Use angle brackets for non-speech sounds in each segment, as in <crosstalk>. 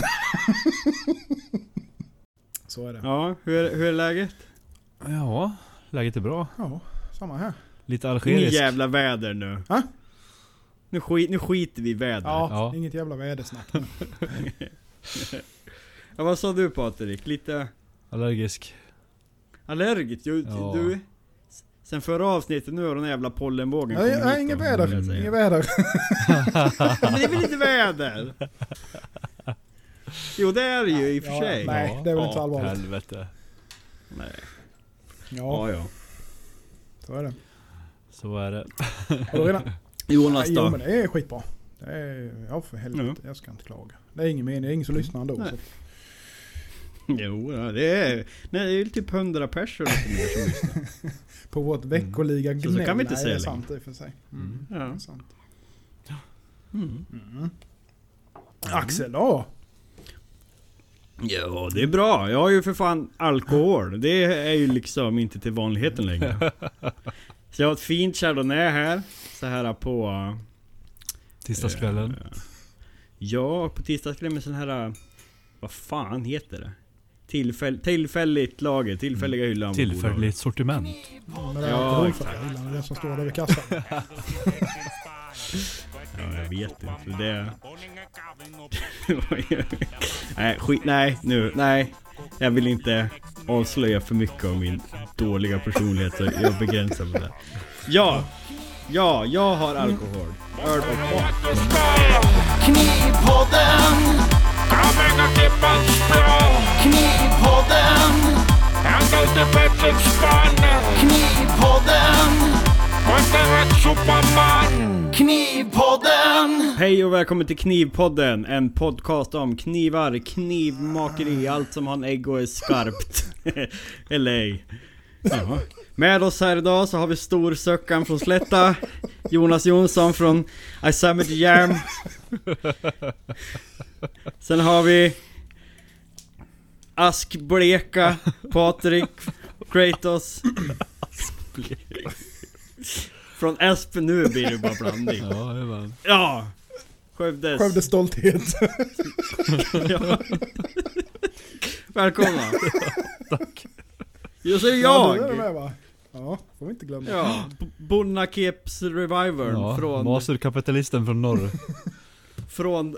fan. <laughs> Så är det. Ja, hur är, hur är läget? Ja, läget är bra. Ja, samma här. Lite Inget algerisk. jävla väder nu. Ha? Nu, skit, nu skiter vi i vädret. Ja, Ja. inget jävla vädersnack nu. <laughs> Ja, vad sa du Patrik? Lite Allergisk. allergisk? Du, Ja. du, sen förra avsnittet nu har den jävla pollenbågen Nej, nej, inget väder. <laughs> Inget väder. Men det är väl inte väder? Jo det är det ju i och för Ja, sig. nej, det är väl inte så allvarligt. Helvete. Nej. Ja, Ja, ja. så är det. Så är det. <laughs> Jonas Jo då? men det är skitbra. Det är, ja för helvete, jag ska inte klaga. Det är ingen mening, det är ingen som lyssnar ändå. Nej. Så. <laughs> Jo, ja, det är... Nej, det är ju typ 100 personer som lyssnar. <laughs> På vårt veckoliga Så- så gnäll. kan vi inte Nej, säga det är sant i och för sig. Mm. Det Ja. är sant. Mm. Mm. Axel då? Ja, det är bra. Jag har ju för fan alkohol. Det är ju liksom inte till vanligheten längre. <laughs> Så jag har ett fint chardonnay här. Så här på... Tisdagskvällen. eh, Ja, på tisdagskvällen med sån här... Vad fan heter det? Tillfäll, tillfälligt lager, tillfälliga hyllan. Tillfälligt sortiment. Med det Ja, alkoholfria hyllan, den som står där vid kassan. <laughs> Ja, jag vet inte. Det... <laughs> nej, skit, nej, nu, nej. Jag vill inte avslöja för mycket om min dåliga personlighet så jag begränsar mig där. Ja! Ja, jag har alkohol. Öl och mat. Knivpodden, kommer att klippa strå. Knivpodden, ända ut i bättringsbanan. Knivpodden, och rätt superman. Knivpodden. Hej och välkommen till Knivpodden, en podcast om knivar, knivmakeri, allt som har en ägg och är skarpt. Eller ej. Ja. Med oss här idag så har vi storsöckan från Slätta, Jonas Jonsson från I Summit Jam. Sen har vi Askbleka, Patrik, Kratos. Från Espen, nu blir det bara blandning. Ja, det var... Ja! Skövdes. Skövdes stolthet. Ja. Välkomna! Tack. Jag säger Ja, du är jag! med va? Ja, får vi inte glömma. Ja, B- Bonnakeps Reviver Ja, från, masterkapitalisten från norr. från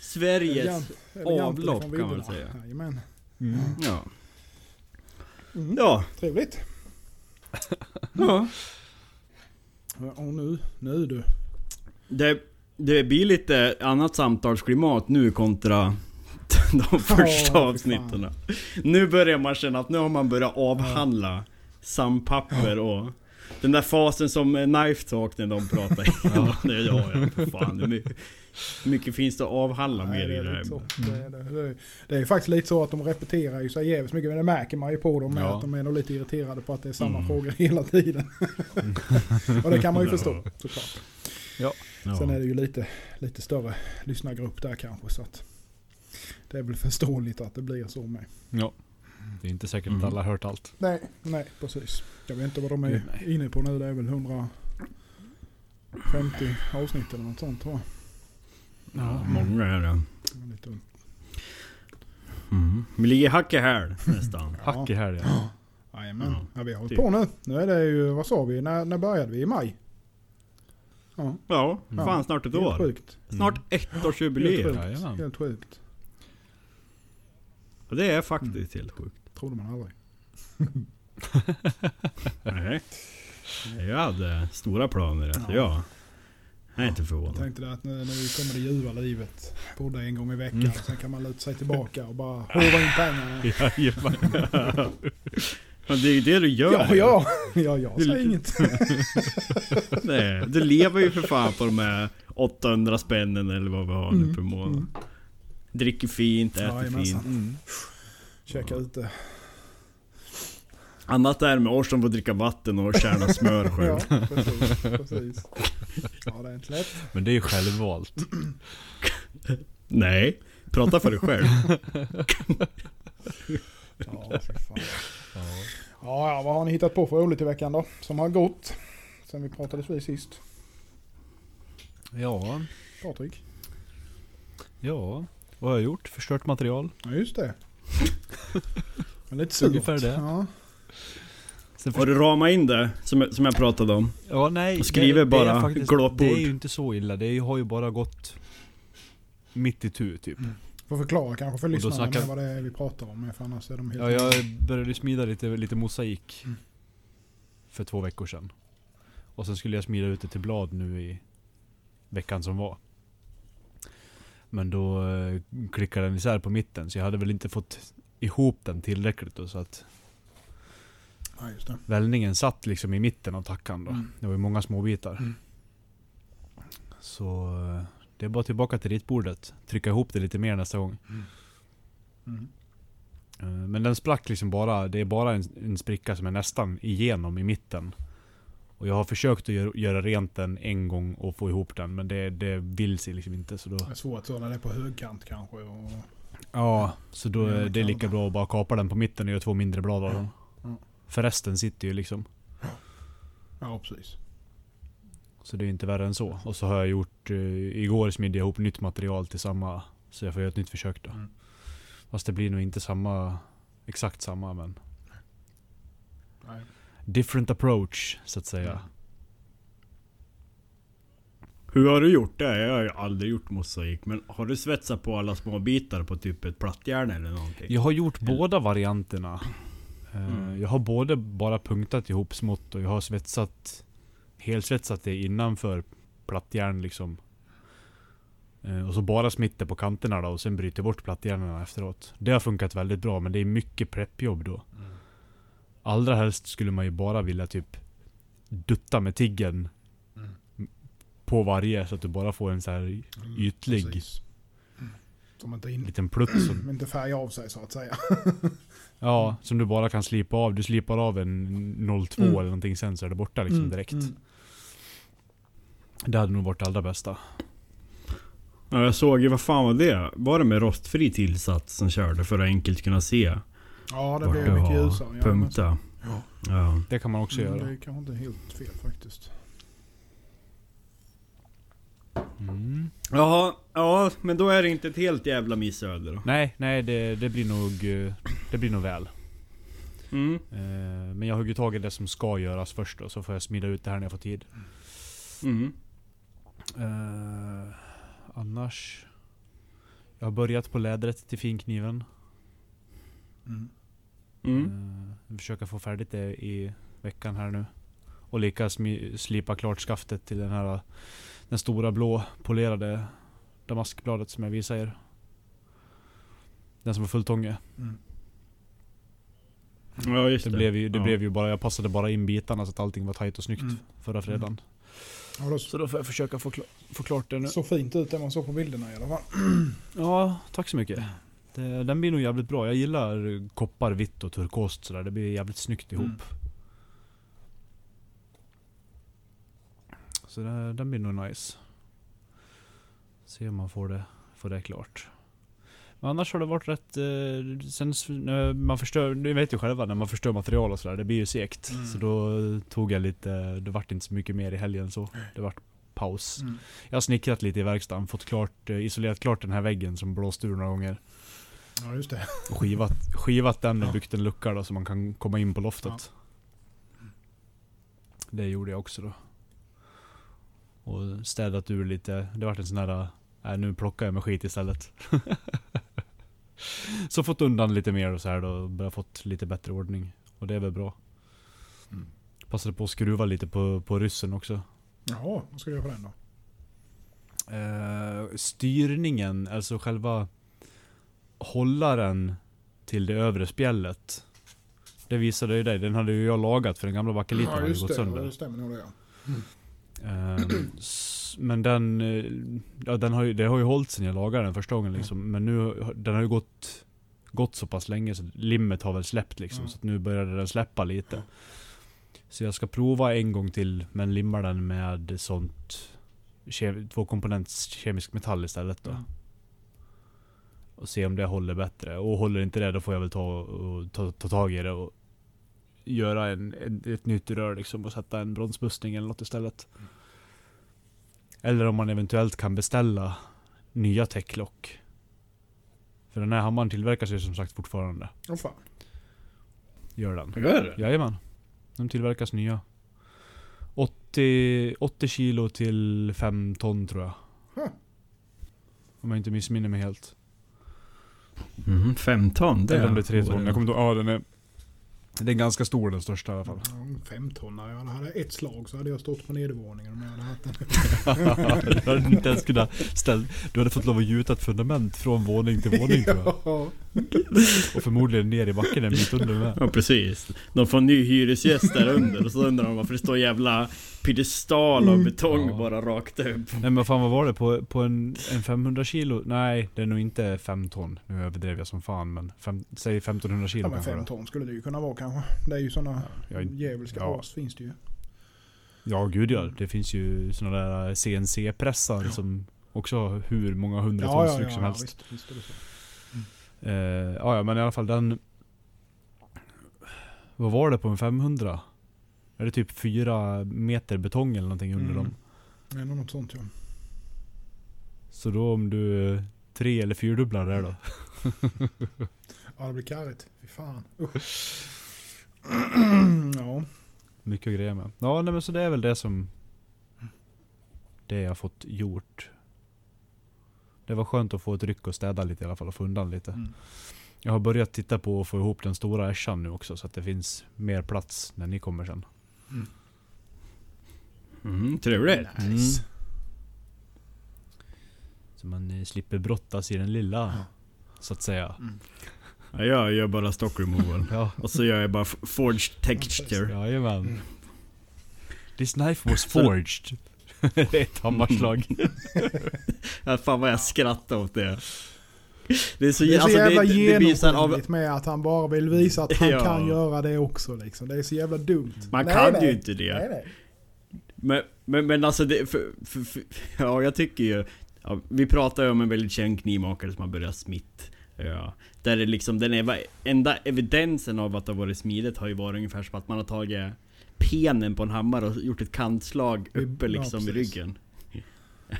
Sveriges Elegant- elegant avlopp, kan man säga. Jajamän. Ja. Mm. Ja. Trevligt. Ja. Och nu, nu du. Det, det blir lite annat samtalsklimat nu kontra <laughs> de första fan. avsnitten. Nu börjar man känna att nu har man börjat avhandla sampapper och den där fasen som eh, Knife Talk när de pratar <laughs> ja. ja, ja, för fan. Hur mycket, mycket finns det att avhandla Nej, mer det, i är det här? så. Det, är, det, det, är, det är faktiskt lite så att de repeterar ju sig jävligt mycket. Men det märker man ju på dem med Ja. att de är nog lite irriterade på att det är samma Mm. frågor <laughs> hela tiden. <laughs> och det kan man ju Ja. förstå såklart. Ja. Sen är det ju lite, lite större lyssnargrupp där kanske. Så att det är väl förståeligt att det blir så med. Ja. Det är inte säkert Mm. att alla har hört allt. Nej, nej precis. Jag vet inte vad de är Nej. inne på nu. Det är väl 150 avsnitt eller något sånt tror jag. Ja, många är det. Lite, Mm. Vi ligger hack i häl nästan. Hack i helgen. Ja. Jajamän. Ja, Ja, vi har hållit typ. på nu. Nu är det ju, vad sa vi? När, när började vi? I maj? Ja, Ja, Ja. fan snart ett helt år. sjukt. Snart ett Helt årsjubileum. sjukt. Helt sjukt. Det är faktiskt helt sjukt. Trodde man aldrig. <laughs> Nej. Jag hade stora planer. Alltså. Jag jag är inte Jag förvånad. tänkte det att nu, nu kommer det ljuva livet. Bodde en gång i veckan. Mm. Sen kan man luta sig tillbaka och bara <laughs> håva in pengarna. Jajamän. Men det är ju det du gör. Ja, ja. Ja, jag säger lite- inget. <laughs> Nej, du lever ju för fan på de här 800 spännen eller vad vi har nu Mm, per månad. mm. Dricker fint, äter Jajamensan. fint. Mm. Käka ute. Annat är med oss som får dricka vatten och kärna smör <laughs> själv. Ja, precis. precis. Ja, det är inte lätt. Men det är ju självvalt. <clears throat> Nej, prata för dig själv. Ja, fy fan. Ja. Ja, ja, vad har ni hittat på för roligt i veckan då? Som har gått? Sen vi pratades vid sist. ja. Patrik? Ja, vad har jag gjort? Förstört material. Ja just det. Men lite surt. Ungefär det. Ja. Sen Har du ramat in det? Som, jag- som jag pratade om? Ja, nej. Och skriver det, bara faktiskt, glåpord. Det är ju inte så illa. Det har ju bara gått mitt i tu typ. Får förklara kanske för lyssnarna snackar- vad det är vi pratar om. För annars är de helt... Ja, jag började smida lite, lite mosaik Mm. för två veckor sedan. Och sen skulle jag smida ut det till blad nu i veckan som var. Men då eh, klickade den isär på mitten så jag hade väl inte fått ihop den tillräckligt då, så att Ja, just det. Vällningen satt liksom i mitten av tackan då. Mm. Det var ju många små bitar. Mm. Så eh, det är bara tillbaka till ritbordet. Trycka ihop det lite mer nästa gång. Mm. Eh, Men den sprack liksom bara, det är bara en, en spricka som är nästan igenom i mitten. Och jag har försökt att göra, rent den en gång och få ihop den men det, det vill sig liksom inte så då... Det är svårt när det är på högkant kanske. Och... Ja, så då är det lika bra att bara kapa den på mitten och göra två mindre blad av den. ja. För resten sitter ju liksom. Ja precis. Så det är inte värre än så. Och så har jag gjort, eh, igår smidde jag ihop nytt material till samma, så jag får göra ett nytt försök då. Mm. Fast det blir nog inte samma, exakt samma men Nej. Different approach så att säga. Hur har du gjort det? Jag har ju aldrig gjort mosaik. Men har du svetsat på alla små bitar på typ ett plattjärn eller någonting? Jag har gjort båda varianterna. Eh, Mm. Jag har både bara punktat ihop smått och jag har svetsat Helsvetsat det innanför plattjärn liksom. Eh, Och så bara smitter på kanterna då och sen bryter bort plattjärnen efteråt. Det har funkat väldigt bra men det är mycket preppjobb då. Mm. Allra helst skulle man ju bara vilja typ dutta med tiggen Mm. på varje så att du bara får en så här Mm, Ytlig. Mm. Som inte, in, liten plutt som <clears throat> inte färgar av sig så att säga. <clears throat> Ja, som du bara kan slipa av. Du slipar av en 02 Mm. eller någonting sen så är det borta liksom Mm, direkt. mm. Det hade nog varit det allra bästa. Ja, jag såg ju, vad fan var det? Var det med rostfri tillsats som körde för att enkelt kunna se Ja det blir mycket ljusare. Ja, punkta? Ja. Ja. Det kan man också Mm, göra. Det är kanske inte helt fel faktiskt. Mm. Jaha, ja men då är det inte ett helt jävla missöde då. Nej, nej det, det blir nog eh, Det blir nog väl. Mm. Eh, Men jag hugger tag i det som ska göras först då, så får jag smida ut det här när jag får tid. Mm. Eh, annars... Jag har börjat på lädret till finkniven. Mm. Mm. Eh, försöka få färdigt det i veckan här nu. Och smi- slipa klart skaftet till den här Den stora blå polerade damaskbladet som jag visade er. Den som var fulltånge. Mm. Ja just Det, det. blev ju, det ja. blev ju bara, jag passade bara in bitarna så att allting var tajt och snyggt Mm. förra fredagen. Ja, det Så då får jag försöka få, kla- få klart det nu. såg fint ut det man såg på bilderna i alla fall. Ja, tack så mycket. Det, den blir nog jävligt bra. Jag gillar koppar, vitt och turkost sådär. Det blir jävligt snyggt ihop. Mm. Så det, den blir nog nice. Se om man får det, får det klart. Men annars har det varit rätt... Eh, sen när man förstör, ni vet ju själva när man förstör material och sådär, det blir ju segt. Mm. Så då eh, tog jag lite, det vart inte så mycket mer i helgen så. Det vart paus. Mm. Jag har snickrat lite i verkstaden, fått klart, eh, isolerat klart den här väggen som blåst ur några gånger. Ja just det. Och skivat, skivat den och byggt en lucka då så man kan komma in på loftet. Det gjorde jag också då. Och städat ur lite. Det vart en sån här, äh, nu plockar jag med skit istället. <laughs> så fått undan lite mer och så här då. Börjat fått lite bättre ordning. Och det är väl bra. Mm. Passade på att skruva lite på, på ryssen också. Jaha, vad ska du göra på den då? Eh, styrningen, alltså själva hållaren till det övre spjället. Det visade ju dig, den hade ju jag lagat för den gamla bakeliten ja hade gått det, sönder. det stämmer nog det ja. Ehm, s- men den, eh, ja, den har ju, det har ju hållit sen jag lagade den första gången liksom. Men nu, den har ju gått, gått så pass länge så limmet har väl släppt liksom. Mm. Så nu började den släppa lite. Så jag ska prova en gång till men limma den med sånt tvåkomponents kemisk metall istället då. Mm. Och se om det håller bättre. Och håller inte det då får jag väl ta, och, ta, ta tag i det och göra en, ett nytt rör liksom och sätta en bromsbussning eller något istället. Eller om man eventuellt kan beställa nya täcklock. För den här hammaren tillverkas ju som sagt fortfarande. Åh fan. Gör den. Gör det? Jajamän. De tillverkas nya. 80, 80 kilo till 5 ton tror jag. Huh. Om jag inte missminner mig helt. Mm, fem ton? Det Eller om det är 3 ton. Jag kommer inte ihåg. Ja, den är... Den är ganska stor den största i alla fall. Ja, Fem ton. När jag hade ett slag så hade jag stått på nedervåningen om jag hade haft den. <laughs> du hade inte ens kunnat ställa... Du hade fått lov att gjuta ett fundament från våning till våning tror jag. Ja. Och förmodligen ner i backen en bit under med. Ja precis. De får en ny hyresgäst där under och så undrar de varför det står jävla piedestal av betong Ja. bara rakt upp. Nej men fan vad var det? På, på en, en 500 kilo? Nej, det är nog inte 5 ton. Nu överdrev jag som fan men fem, säg 1500 kilo Ja men kanske. fem ton skulle det ju kunna vara kanske. Det är ju sådana Jag, djävulska ja. as finns det ju. ja gud ja. Det finns ju såna där CNC-pressar som också har hur många hundratals tryck som helst. visst, visst är det så. Eh, ja, ja, men i alla fall den... Vad var det på en 500? Är det typ fyra meter betong eller någonting under Mm. dem? Det är nog något sånt ja. Så då om du eh, tre eller fyrdubblar det då? Ja det blir karigt. Fy fan. <sniffs> Ja. Mycket grejer med. Ja, nej, men så det är väl det som... Det jag har fått gjort. Det var skönt att få ett ryck och städa lite i alla fall och få undan lite. Mm. Jag har börjat titta på att få ihop den stora ässjan nu också så att det finns mer plats när ni kommer sen. Mm, trevligt. Nice. Så man eh, slipper brottas i den lilla. Så att säga. Ja, jag gör bara stock removal. Ja. Och så gör jag bara f- forged texture. Jajamän. Mm. This knife was forged. <laughs> det är ett hammarslag. <laughs> Ja, fan vad jag skrattar åt det. Det är så, Det är så alltså, jävla det, av, genomskinligt med att han bara vill visa att han <laughs> Ja. kan göra det också liksom. Det är så jävla dumt. Man Nej, kan nej. ju inte det. Nej. Men, men, men alltså det, för, för, för, <laughs> ja jag tycker ju ja, Vi pratar ju om en väldigt känd knivmakare som har börjat smitt ja, Där det liksom, den är, enda evidensen av att det har varit smidigt har ju varit ungefär som att man har tagit Penen på en hammare och gjort ett kantslag Ja, uppe liksom i precis. ryggen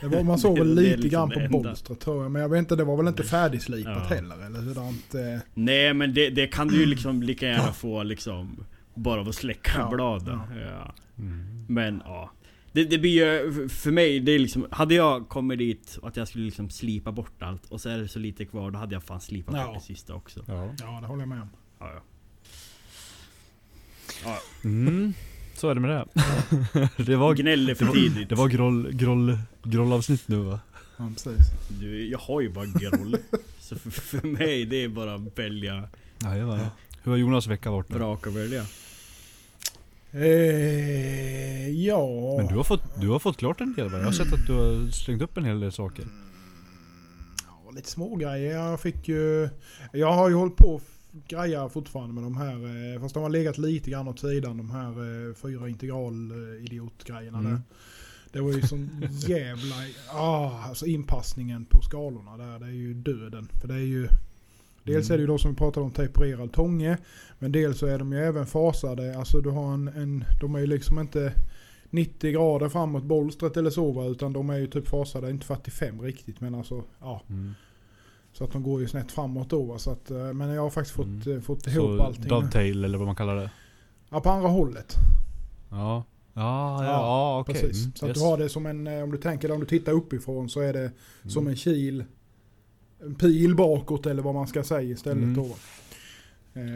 Det var, man såg Det- väl lite liksom grann på bolstret tror jag. Men jag vet inte, det var väl inte färdigslipat Ja. heller eller sådant. eh. Nej men det, det kan du ju <clears throat> liksom lika gärna få liksom Bara av att släcka Ja, bladen ja. ja. Mm. Men ja. Det, det blir ju, för mig, det är liksom, hade jag kommit dit och att jag skulle liksom slipa bort allt och så är det så lite kvar, då hade jag fan slipat Ja. bort det sista också. Ja. Ja, det håller jag med om. Ja, ja. Mm. Så är det med det. <laughs> det var, Gnäller för det var, tidigt. det var groll, groll, grollavsnitt nu va? Ja, precis. Du, jag har ju bara groll. så för, för mig, det är bara att välja, Jajamän. Hur har Jonas vecka varit och välja. Eh, ja. Men du har, fått, du har fått klart en del va? Jag har sett att du har slängt upp en hel del saker. Ja, lite små grejer. Jag fick ju... Jag har ju hållit på och greja fortfarande med de här. eh, Fast de har legat lite grann åt sidan. De här eh, fyra integral eh, idiotgrejerna Mm. där. Det var ju sån <laughs> jävla... Ah, alltså inpassningen på skalorna där. Det är ju döden. För det är ju... Dels är det ju då som vi pratade om tempererad tånge. Men dels så är de ju även fasade. Alltså du har en... en de är ju liksom inte 90 grader framåt bolstret eller så va. Utan de är ju typ fasade, inte 45 riktigt men alltså ja. Mm. Så att de går ju snett framåt då. Så att, eh, men jag har faktiskt fått, Mm. eh, fått ihop Så allting. nu. dovetail eller vad man kallar det. Ja på andra hållet. Ja. Ja, ja, Ja, okej. Precis. Mm, Så att yes. du har det som en, eh, om du tänker om du tittar uppifrån så är det som en kil. En pil bakåt eller vad man ska säga istället Mm. då.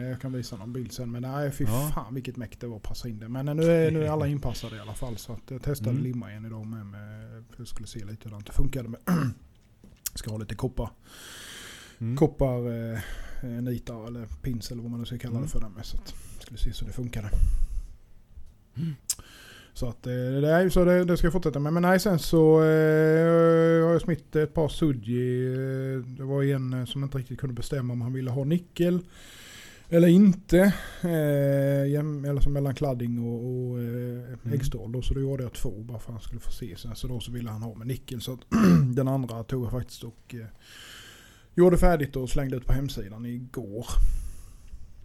Jag kan visa någon bild sen men nej fy Ja. fan vilket mäkt det var att passa in det. Men nu är, nu är alla <laughs> inpassade i alla fall så att jag testade Mm. limma igen idag med, med för jag skulle se lite hur det funkade med. <clears throat> ska ha lite koppar. Mm. koppar eh, eller pins eller vad man nu ska kalla Mm. det för den med. Så att skulle se så det funkade. Så att eh, det, är, så det, det ska jag fortsätta med. Men nej sen så eh, har jag smitt ett par Sudji. Eh, det var en eh, som inte riktigt kunde bestämma om han ville ha nickel. Eller inte. Eh, jäm, eller som mellan kladding och, och eh, Mm. äggstål. Då, så då gjorde jag två bara för att han skulle få se. Sen så då så ville han ha med nickel. Så att <clears throat> den andra tog jag faktiskt och eh, gjorde färdigt och slängde ut på hemsidan igår.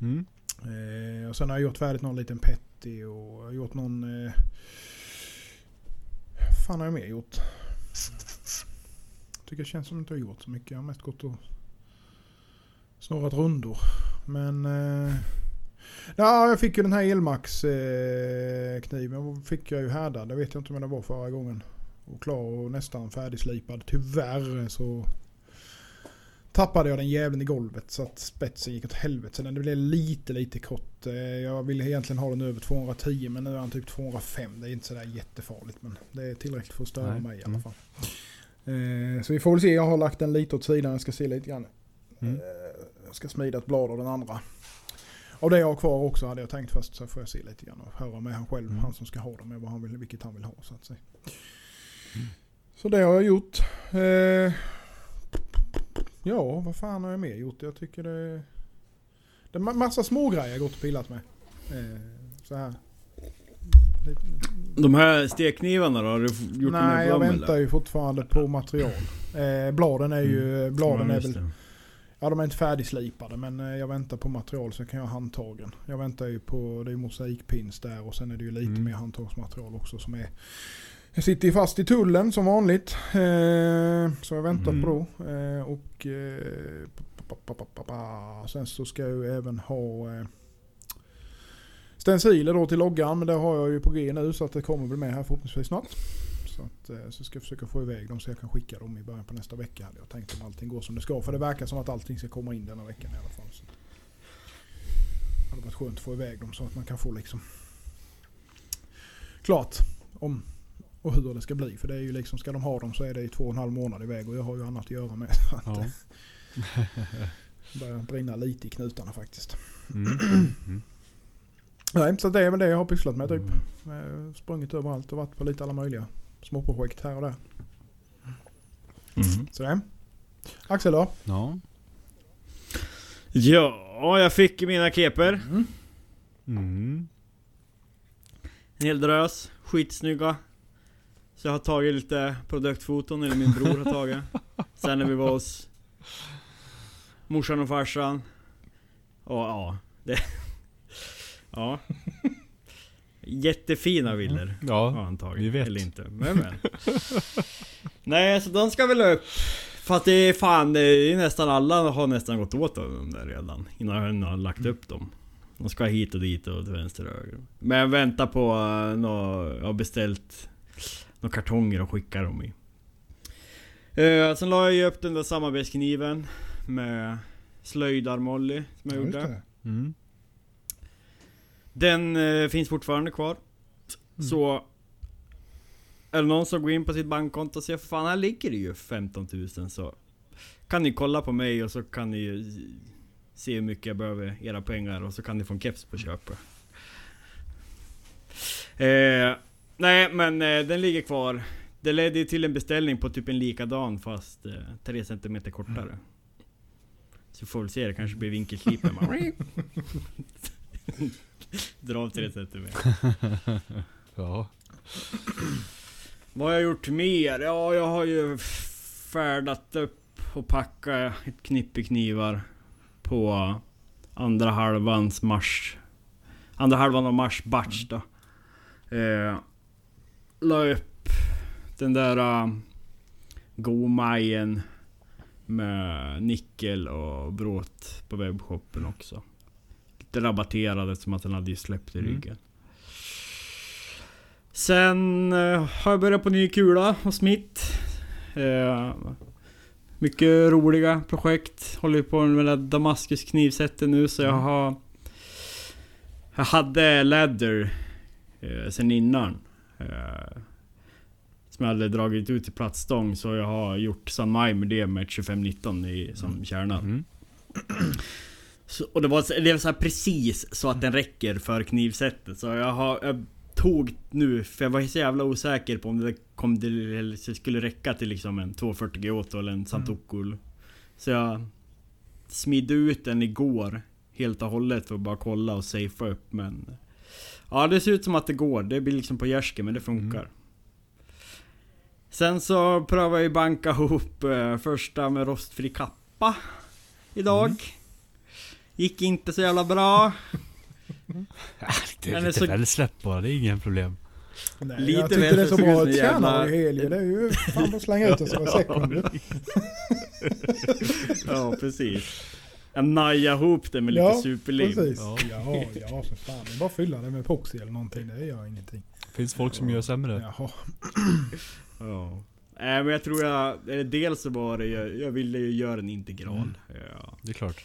Mm. Eh, och sen har jag gjort färdigt någon liten petty och jag gjort någon... Eh, fan har jag mer gjort? tycker det känns som att jag inte har gjort så mycket. Jag har mest gått och snurrat rundor. Men... Eh, ja, jag fick ju den här Elmax eh, fick jag ju härdad. Det vet jag inte om det var förra gången. Och klar och nästan färdigslipad. Tyvärr så tappade jag den jäveln i golvet så att spetsen gick åt helvete. Så den blev lite, lite kort. Eh, Jag ville egentligen ha den över 210 men nu är han typ 205. Det är inte sådär jättefarligt men det är tillräckligt för att störa Nej. mig i alla Mm. fall. Eh, Så vi får väl se. Jag har lagt den lite åt sidan. Jag ska se lite grann. Mm. Eh, Jag ska smida ett blad av den andra. Av det jag har kvar också hade jag tänkt först så får jag se lite grann och höra med han själv. Mm. Han som ska ha dem vad han vill, vilket han vill ha så att säga. Mm. Så det har jag gjort. Eh, ja, vad fan har jag mer gjort? Jag tycker det... Det är ma- massa små grejer jag gått och pillat med. Eh, så här. De här stekknivarna då? Har du gjort Nej, jag väntar eller? ju fortfarande på material. Eh, bladen är ju... Bladen Ja, är väl... det. Ja, de är inte färdigslipade men eh, jag väntar på material så kan jag ha handtagen. Jag väntar ju på, det är mosaikpins där och sen är det ju lite Mm. mer handtagsmaterial också som är... Jag sitter ju fast i tullen som vanligt. Eh, så jag väntar Mm. på då. Eh, och eh, pa, pa, pa, sen så ska jag ju även ha eh, stenciler då till loggan men det har jag ju på G nu så att det kommer väl med här förhoppningsvis snart. Så, att, eh, så ska jag försöka få iväg dem så jag kan skicka dem i början på nästa vecka hade jag tänkt om allting går som det ska. För det verkar som att allting ska komma in denna veckan i alla fall. Så. Det hade varit skönt att få iväg dem så att man kan få liksom klart om och hur det ska bli. För det är ju liksom, ska de ha dem så är det i två och en halv månad iväg och jag har ju annat att göra med. <laughs> Så att Ja. det börjar brinna lite i knutarna faktiskt. Mm. <clears throat> Mm. Nej, så det är väl det jag har pysslat med typ. Mm. Eh, Sprungit överallt och varit på lite alla möjliga småprojekt här och där. Mhm. Så det. Axel då? Ja. Ja, jag fick mina keper. Mm. En hel drös. Skitsnygga. Så jag har tagit lite produktfoton, eller min bror har tagit. <laughs> Sen när vi var hos morsan och farsan. Och ja, det... Ja. Jättefina bilder. har Ja. han tagit. vi vet. Eller inte. Men men. Nej, så de ska väl upp. Fast det är fan, det är nästan alla har nästan gått åt dem där redan. Innan jag har lagt upp dem. De ska hit och dit och till vänster och höger. Men jag väntar på nå, jag har beställt några kartonger och skickar dem i. Uh, sen la jag ju upp den där samarbetskniven med slöjdarmolly som jag Ja, gjorde. det. Mm. Den eh, finns fortfarande kvar. Mm. Så... Är det någon som går in på sitt bankkonto och ser fan här ligger det ju 15 000 så... Kan ni kolla på mig och så kan ni ju se hur mycket jag behöver era pengar och så kan ni få en keps på köpet. Eh, nej men eh, den ligger kvar. Det ledde till en beställning på typ en likadan fast eh, 3 cm kortare. Så vi får väl se, det kanske blir vinkelslipen. <laughs> Dra av 3 cm. <laughs> Ja. Vad har jag gjort mer? Ja, jag har ju färdat upp och packat ett knippe knivar på andra halvans mars. Andra halvan av mars batch då. Eh, la upp den där uh, Gomajen med nickel och bråt på webbshoppen också. Lite rabatterade som att den hade släppt i Mm. ryggen. Sen eh, har jag börjat på ny kula och smitt. Eh, mycket roliga projekt. Håller på med det Damaskus knivsättet nu så jag Mm. har... Jag hade ladder eh, sen innan. Eh, som jag hade dragit ut i plattstång så jag har gjort San Maj med det med ett 2519 i, som kärna. Mm. <clears throat> Så, och det var, det var så precis så att den räcker för knivsättet. Så jag har... Jag tog nu, för jag var så jävla osäker på om det kom till, eller skulle räcka till liksom en 240 Giotto eller en Santokul. Så jag smidde ut den igår helt och hållet för att bara kolla och safea upp men... Ja det ser ut som att det går, det blir liksom på gärsken men det funkar. Mm. Sen så prövade jag banka ihop eh, första med rostfri kappa Idag. Mm. Gick inte så jävla bra. <laughs> Det är Den lite så- välsläppt bara, det är inga problem. Nej, Lite jag tyckte det är så väl bra så att jävla- tjäna i helgen. Det är ju fan att slänga ut en sån här sekund. <laughs> Ja, precis. Jag najar ihop det med lite Ja, superlim. Precis. Ja. Ja, ja, för fan. Det är bara att fylla det med epoxy eller någonting. Det gör ingenting. Finns folk som gör sämre. Jaha. <clears throat> Ja. Nej men jag tror jag, dels så var det, jag, jag ville ju göra en integral. Mm. Ja. Det är klart.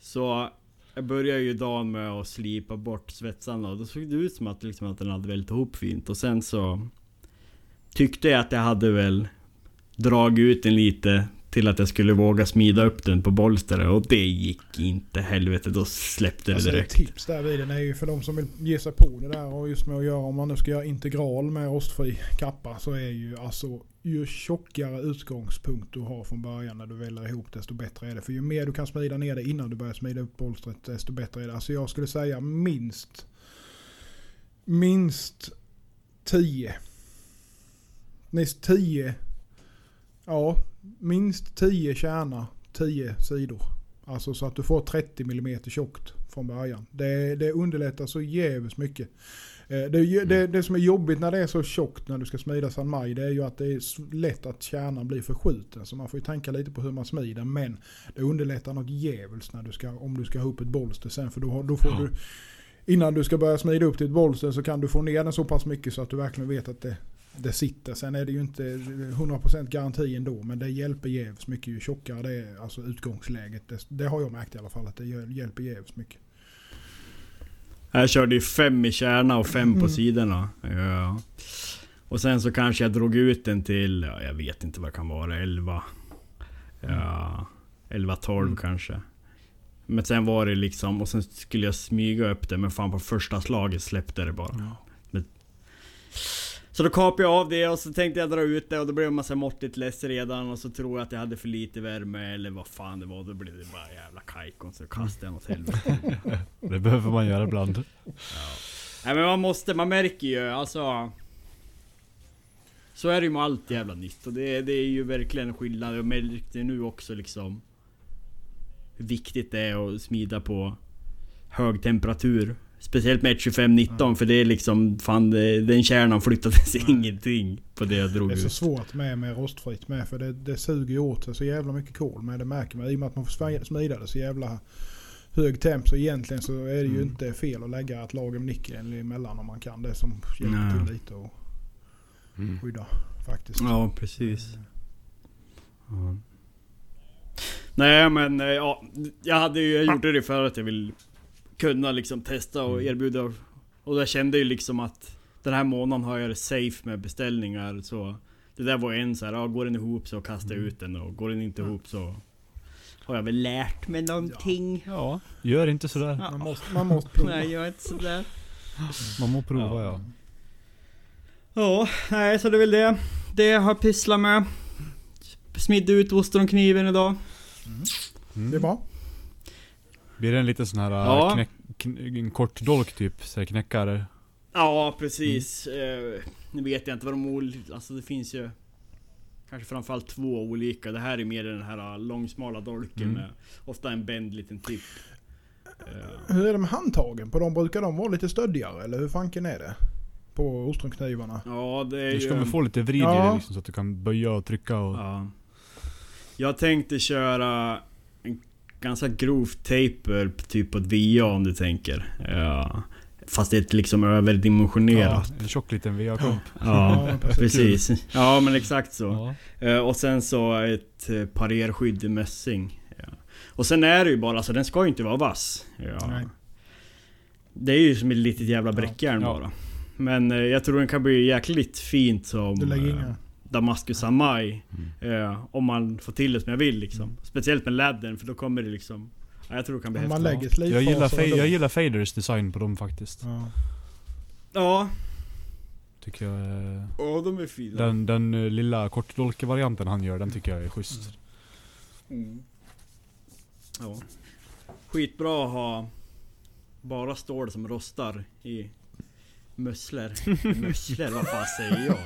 Så jag började ju dagen med att slipa bort svetsarna och då såg det ut som att, liksom, att den hade väldigt ihop fint. Och sen så tyckte jag att jag hade väl dragit ut den lite till att jag skulle våga smida upp den på bolstret och det gick inte helvete. Då släppte det Alltså ett direkt. tips där vid den är ju för de som vill ge sig på det där och just med att göra om man nu ska göra integral med rostfri kappa så är ju alltså ju tjockare utgångspunkt du har från början när du väljer ihop desto bättre är det. För ju mer du kan smida ner det innan du börjar smida upp bolstret desto bättre är det. Alltså jag skulle säga minst minst 10. Minst 10. Ja, minst 10 kärna, 10 sidor. Alltså så att du får 30 mm tjockt från början. Det, det underlättar så jävligt mycket. Eh, Det, är ju- det, det som är jobbigt när det är så tjockt när du ska smida San Maj det är ju att det är lätt att kärnan blir förskjuten. Så man får ju tänka lite på hur man smider. Men det underlättar något jävligt när du ska, om du ska ha upp ett bolster sen. För då, då får Ja. du, innan du ska börja smida upp ditt bolster så kan du få ner den så pass mycket så att du verkligen vet att det, det sitter. Sen är det ju inte 100% garanti ändå. Men det hjälper jävligt mycket ju tjockare det är. Alltså utgångsläget. Det, det har jag märkt i alla fall att det hjäl- hjälper jävligt mycket. Jag körde ju fem i kärna och fem på Mm. sidorna. Ja. Och sen så kanske jag drog ut den till, ja, jag vet inte vad det kan vara, 11. Ja, 11-12 Mm. kanske. Men sen var det liksom, och sen skulle jag smyga upp det men fan på första slaget släppte det bara. Ja. Så då kapade jag av det och så tänkte jag dra ut det och då blev en massa måttligt less redan och så tror jag att jag hade för lite värme eller vad fan det var. Då blev det bara jävla kajkon så kastade jag åt helvete. <laughs> Det behöver man göra ibland. Nej men man måste, man märker ju alltså Så är det ju med allt jävla nytt och det, det är ju verkligen skillnad. Jag märkte nu också liksom Hur viktigt det är att smida på hög temperatur. Speciellt med 2519 för det är liksom fan den kärnan flyttade sig ingenting på det jag drog Det är så ut. svårt med, med rostfritt med för det, det suger ju åt sig så jävla mycket kol med det märker man. I och med att man får smida det så jävla hög temp så egentligen så är det ju Mm. inte fel att lägga ett lager nickel emellan om man kan det som hjälper Nej. till lite och Mm. skydda faktiskt. Ja precis. Ja. Nej men eh, ja, jag hade ju, jag gjorde det för att jag vill kunna liksom testa och Mm. erbjuda. Och jag kände ju liksom att den här månaden har jag det safe med beställningar så Det där var en så här, ja, går den ihop så kastar jag ut den och går den inte ihop så Har jag väl lärt mig någonting. Ja, gör inte sådär. Ja. Man måste, man måste prova. Nej, är inte sådär. Man må prova ja. Ja, nej så det är väl det. Det jag har pysslat med. Smidde ut ostronkniven idag. Mm. Det är bra. Blir det en liten sån här Ja. ja. knäck, kn, en kort dolk typ? Så här knäckare? Ja, precis. Eh, nu vet jag inte vad de olika... Alltså det finns ju... Kanske framförallt två olika. Det här är mer den här uh, långsmala dolken Mm. med ofta en bänd liten tipp. Eh, Hur är det med handtagen på dem? Brukar de vara lite stöddigare eller hur fanken är det? På ostronknivarna? ja, det är Du ska ju... väl få lite vrid i Ja. det liksom, så att du kan böja och trycka och... Ja. Jag tänkte köra ganska grovt taper typ på ett VA om du tänker. Ja. Fast det är liksom överdimensionerat. en tjock liten VA-komp. Ja, Ja, precis. Ja men exakt så. Ja. Eh, Och sen så ett eh, parerskydd i mässing. Ja. Och sen är det ju bara, alltså den ska ju inte vara vass. Ja. Det är ju som ett litet jävla bräckjärn Ja. bara. Men eh, jag tror den kan bli jäkligt fint som Du lägger inga... Damascus Amai. Mm. Eh, om man får till det som jag vill liksom. Mm. Speciellt med ladden för då kommer det liksom... Ja, jag tror det kan bli man häftigt. lägger slipfaser Jag gillar, fa- jag gillar Faders design på dem faktiskt. Ja. Ja, Tycker jag är... ja de är fina. Den, den eh, lilla kortdolke-varianten han gör, den tycker jag är schysst. Mm. Ja. Skitbra att ha bara stål som rostar i musslor. musslor, vad fan säger jag?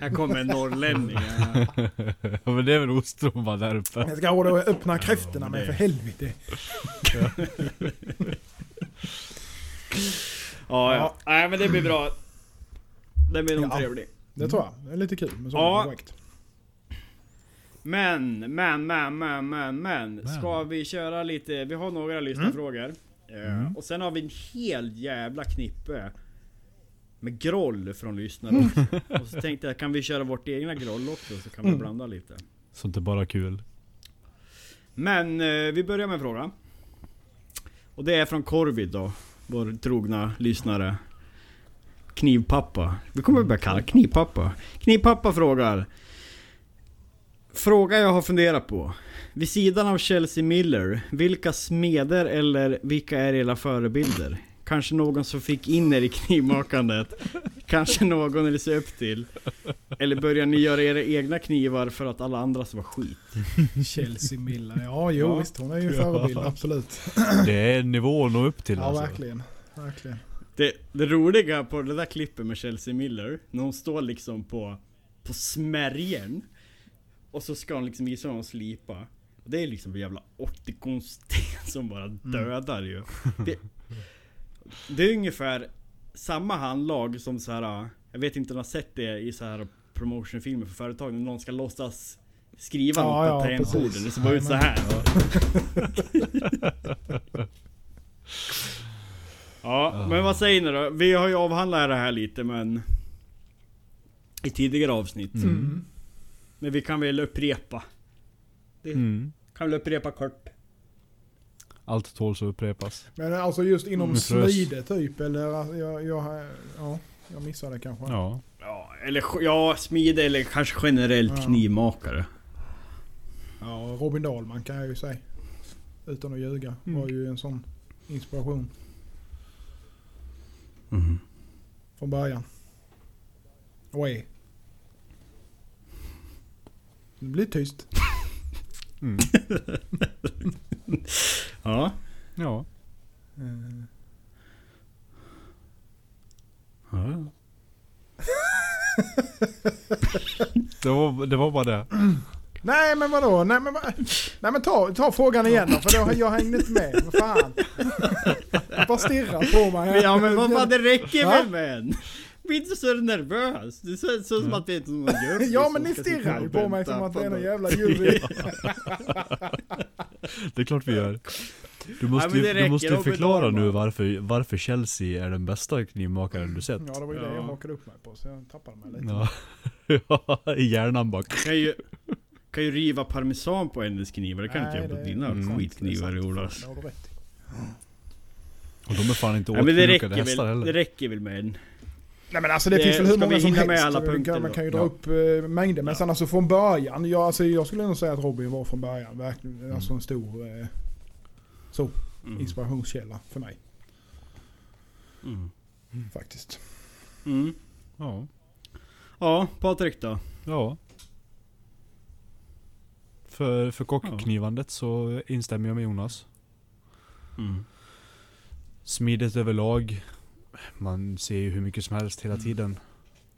Här kommer en norrlänning. Ja. Ja men det är väl Ostroma där uppe. Jag ska det och öppna kräftorna med det- för helvete. Ja, ja. Nej men det blir bra. Den blir nog Ja. trevlig. Det tror jag. Det är lite kul med sådana Ja. projekt. Men, men, men, men, men, men. Ska vi köra lite? Vi har några lyssnarfrågor. Eh, Mm. Och sen har vi en hel jävla knippe med groll från lyssnare. <laughs> och så tänkte jag, kan vi köra vårt egna groll också? Så kan vi Mm. blanda lite. Sånt är bara kul. Men eh, vi börjar med en fråga. Och det är från Corvid då. Vår trogna lyssnare. Knivpappa. Vi kommer börja kalla Knivpappa. Knivpappa frågar. Fråga jag har funderat på. Vid sidan av Chelsea Miller, vilka smeder eller vilka är era förebilder? Kanske någon som fick in er i knivmakandet? Kanske någon ni ser upp till? Eller börjar ni göra era egna knivar för att alla andras var skit? Chelsea Miller. Ja, jo Ja. visst. Hon är ju en förebild. Absolut. Det är en nivå att nå upp till Ja, alltså. verkligen. Verkligen. Det, det roliga på det där klippet med Chelsea Miller, när hon står liksom på, på smärgen Och så ska hon liksom visa hur hon slipa Det är liksom en jävla 80 sten som bara dödar ju det, det är ungefär samma handlag som så här. Jag vet inte om ni har sett det i så här promotionfilmer för företag när någon ska låtsas skriva Ja, något ja, på tangentborden. precis. Det ser bara ut så här. <laughs> Ja, men vad säger ni då? Vi har ju avhandlat det här lite men... I tidigare avsnitt. Mm. Men vi kan väl upprepa. Det Mm. kan väl upprepa kort. Allt tåls att upprepas. Men alltså just inom Mm, smide typ eller jag, jag, ja, jag missade kanske. Ja. Ja, eller ja, smide eller kanske generellt Ja. knivmakare. Ja, Robin Dahlman kan jag ju säga. Utan att ljuga. Mm. Var ju en sån inspiration Mm. från början. Och är. Det blir tyst. Mm. <laughs> Ja. Ja. Eh, ja. Det var, det var bara det. Nej men vadå? Nej men, nej, men ta, ta frågan igen då, för då, jag hängde inte med. Vad fan? Jag bara stirrar på mig. här. Ja men vad fan det räcker väl med en? <laughs> Bli inte så nervös. Det är så, så som att det är någon jury <laughs> Ja men ni stirrar ju på mig som att på det är någon jävla <laughs> jury. Det är klart vi gör. Du Ja, måste, det du måste förklara nu varför, varför Chelsea är den bästa knivmakaren du sett. Ja det var ju det Ja. jag hakade upp mig på så jag tappade mig lite. Ja. Ja, I hjärnan bara. Kan ju, kan ju riva parmesan på hennes knivar. Det kan inte Nej, jag på det- dina Mm. skitknivar Det. Det i. Och de är fan inte Ja, det räcker, hästar väl, det heller. räcker väl med en. Nej men alltså det, Det- finns väl hur många som helst. med alla Man kan- punkter man då? kan ju dra Ja. upp eh, mängder. Men Ja. sen alltså från början. Jag, alltså, jag skulle nog säga att Robin var från början verkligen Mm. alltså en stor eh, så, Mm. inspirationskälla för mig. Mm. Faktiskt. Mm. Ja. Ja, Patrik då? Ja. För, för kockknivandet så instämmer jag med Jonas. Mm. Smidigt överlag. Man ser ju hur mycket som helst hela tiden.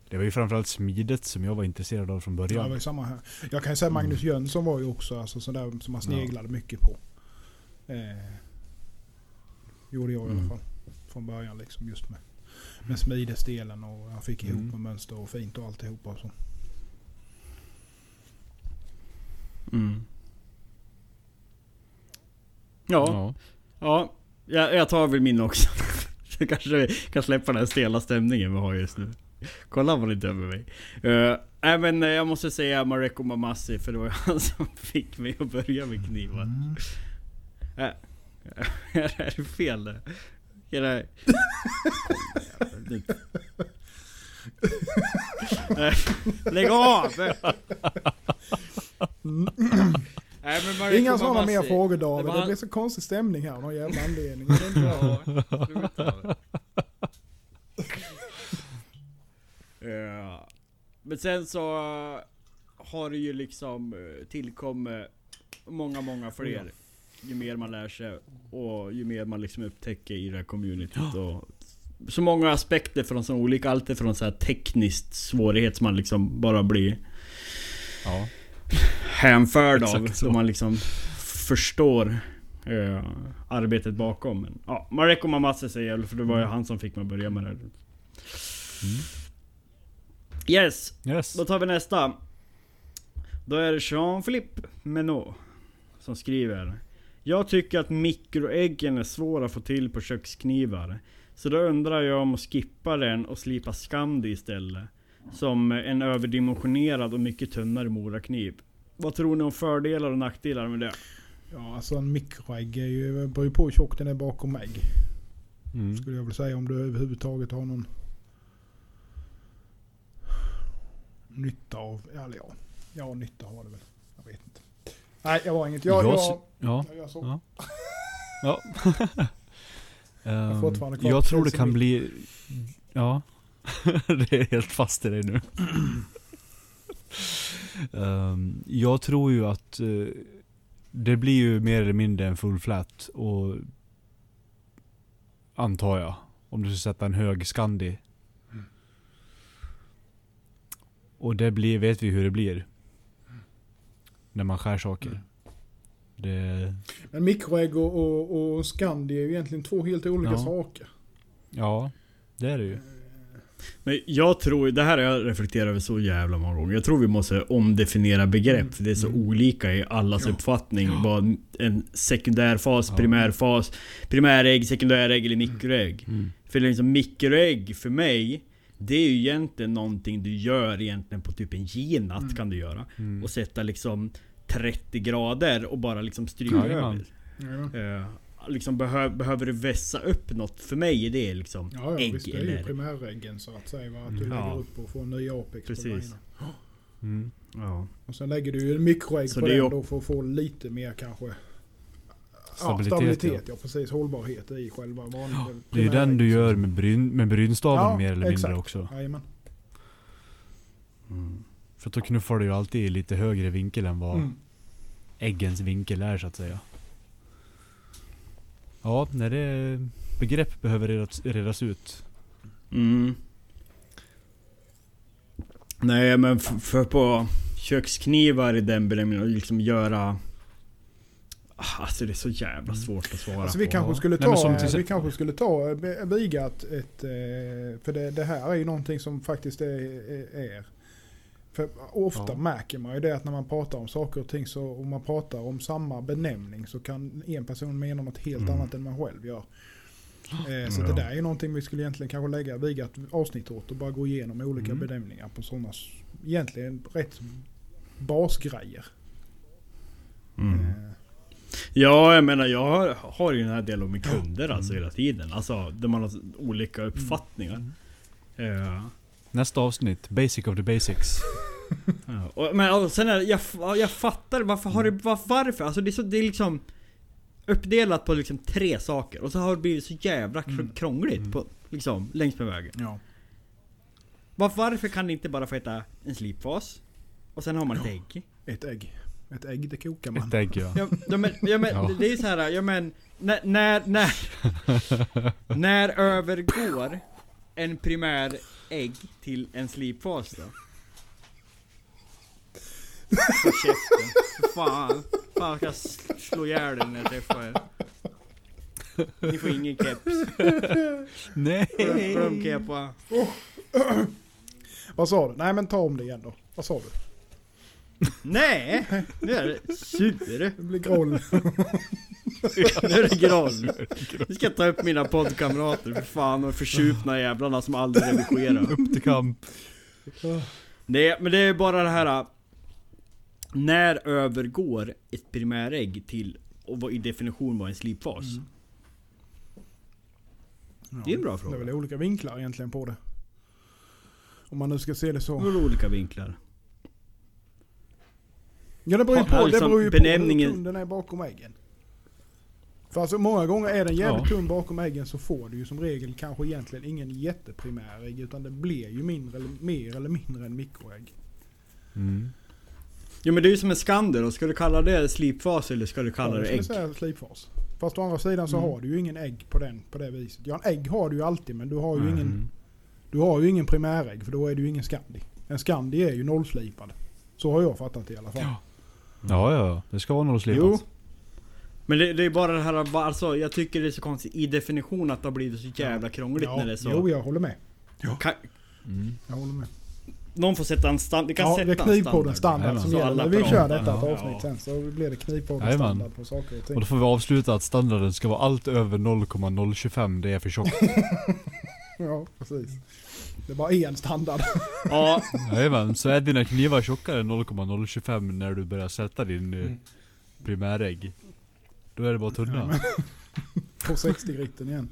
Det var ju framförallt smidet som jag var intresserad av från Ja, det var början. samma här. Jag kan ju säga Magnus Jönsson var ju också alltså, sådär som man Ja. sneglade mycket på. Eh, gjorde jag i alla Mm. fall. Från början liksom just med, med smidesdelen och han fick ihop Mm. med mönster och fint och alltihopa. Och så. Mm. Ja, Ja. ja. Jag, jag tar väl min också. <laughs> <laughs> Så kanske vi kan släppa den stela stämningen vi har just nu. Kolla vad ni dömer mig. Uh, nej men eh, jag måste säga Mareko Mamassi för det var <laughs> han som fick mig att börja med knivar. Mm. Äh, <laughs> är det fel det? Nej, Lägg av! Nej, Inga sådana mer frågor David. det Det, var- blir så konstig stämning här av någon jävla <laughs> anledning. Det är inte bra. <laughs> Ja, det. Men sen så har det ju liksom uh, tillkommit många, många fler. Ju mer man lär sig och ju mer man liksom upptäcker i det här communityt. Och så många aspekter från så olika, allt ifrån så här tekniskt svårighet som man liksom bara blir ja. Hänförd av. Så. Man liksom förstår eh, arbetet bakom. Men, ja, Mareko Mamatse säger jag, för det var ju han som fick mig att börja med det här. Mm. Yes, Yes. då tar vi nästa. Då är det Jean-Philippe Menot som skriver. Jag tycker att mikroäggen är svåra att få till på köksknivar. Så då undrar jag om att skippa den och slipa Scandi istället. Som en överdimensionerad och mycket tunnare morakniv. Vad tror ni om fördelar och nackdelar med det? Ja, alltså en mikroägg är ju, beror ju på hur tjock den är bakom ägg. Mm. Skulle jag väl säga om du överhuvudtaget har någon nytta av, eller ja, ja nytta har det väl. Jag vet inte. Nej, jag har inget. Jag, Jag jag, Ja. jag, gör så. Ja. <laughs> Ja. <laughs> har Ehm, jag tror det kan bli... Ja. <laughs> det är helt fast i dig nu. <clears throat> Ehm, jag tror ju att eh, det blir ju mer eller mindre en full flat och antar jag. Om du ska sätta en hög Scandi. Och det blir, vet vi hur det blir. När man skär saker. Det, Men mikroägg och, och, och Scandi är ju egentligen två helt olika Ja. saker. ja, det är det ju. Men jag tror, det här har jag reflekterat över så jävla många gånger. Jag tror vi måste omdefiniera begrepp. Mm. För det är så Mm. olika i allas Ja. uppfattning. Vad en sekundärfas, Ja. primärfas, primärägg, sekundärägg eller mikroägg. Mm. För liksom mikroägg för mig, det är ju egentligen någonting du gör egentligen på typ en genat Mm. kan du göra. Mm. Och sätta liksom 30 grader och bara liksom stryka Jajamän. över. Ja, liksom behö, behöver du vässa upp något? För mig är det liksom ja, ja ägg visst. Det är ju primäräggen så att säga. Va? Att du Mm. lägger Ja. upp och får en ny apex Precis. på grejerna. Mm. Ja. Och sen lägger du ju en mikroägg Så på den då för att få lite mer kanske Stabilitet, ja, stabilitet ja. precis. Hållbarhet i själva vanliga Det är ju den du gör med, bryn, med brynstaven Ja, mer eller mindre exakt. också. Jajamän. Mm. För då knuffar du ju alltid i lite högre vinkel än vad Mm. äggens vinkel är så att säga. Ja, när det begrepp behöver redas, redas ut. Mm. Nej men för på köksknivar i den benämningen och liksom göra... Ah, Alltså det är så jävla svårt att svara Alltså vi på. kanske skulle Nej, ta, som till vi kanske skulle ta viga ett, eh, för det, det här är ju någonting som faktiskt är, är- är för ofta Ja. märker man ju det att när man pratar om saker och ting så om man pratar om samma benämning så kan en person mena något helt Mm. annat än man själv gör. Eh, så Ja. det där är ju någonting vi skulle egentligen kanske lägga viga ett avsnitt åt och bara gå igenom olika Mm. benämningar på sådana egentligen rätt basgrejer. Mm. Eh, Ja, jag menar jag har, ju den här delen med kunder alltså hela tiden. Alltså där man har olika uppfattningar. Eh, Nästa avsnitt, Basic of the Basics. <laughs> ja. och, men och sen är det, jag, jag fattar varför har det, var, varför? Alltså det är, så, det är liksom uppdelat på liksom tre saker och så har det blivit så jävla Mm. krångligt Mm. på, liksom, längs med vägen. ja. Var, varför kan det inte bara få heta en slipfas? Och sen har man ett ägg. Ett ägg. Ett ägg det kokar man. Ett ägg ja. Ja, ja, men, ja, men <laughs> Ja. det är så här, ja men när, när, när, <laughs> när övergår en primär ägg till en slipfas då? På käften. Fan. Fan ska jag s- slå ihjäl dig när jag träffar er. Ni får ingen keps. Nej! Glöm kepa. Vad sa du? Nej men ta om det igen då. Vad sa du? Nej! Nu är det sur. Det blir groll. Nu är det groll. Nu ska ta upp mina poddkamrater för fan och försupna jävlarna som aldrig redigerar. Upp till kamp. Nej men det är bara det här. äh, När övergår ett primärägg till och vad i definition var en slipfas? Mm. Det är en bra Det är fråga. väl olika vinklar egentligen på det. Om man nu ska se det så. Några olika vinklar. Ja det beror ju Ja, på, liksom det beror ju benämningen- på hur tunn den är bakom äggen. För alltså många gånger är den jävligt Ja. tunn bakom äggen så får du ju som regel kanske egentligen ingen jätteprimär ägg utan det blir ju mindre eller, mer eller mindre än mikroägg. Mm. Jo men det är ju som en skander och ska du kalla det slipfas eller ska du kalla Ja, det skulle ägg? säga slipfas. Fast å andra sidan så Mm. har du ju ingen ägg på den på det viset. Ja en ägg har du ju alltid men du har ju ingen Mm. Du har ju ingen primärägg för då är du ju ingen Scandi. En Scandi är ju nollslipad. Så har jag fattat det i alla fall. Ja. Ja, ja, det ska vara något slipat. Jo. Men det, det är bara det här, alltså jag tycker det är så konstigt i definition att det har blivit så jävla krångligt Ja, när det är så... Jo, jag håller med. Ka- Mm. Jag håller med. någon får sätta en standard. Vi kan Ja, sätta det är en Knivpodden standard. standard som Så gäller. alla Vi kör detta ett Ja. avsnitt sen så blir det Knivpodden Jajamän. standard på saker och ting. Och då får vi avsluta att standarden ska vara allt över 0,025, det är för tjockt. <laughs> Ja, precis. Det är bara en standard. <laughs> Ja, Jajamän, så är dina knivar tjockare än 0,025 när du börjar sätta din eh, primärägg. Då är det bara tunna. På 60-gritten igen.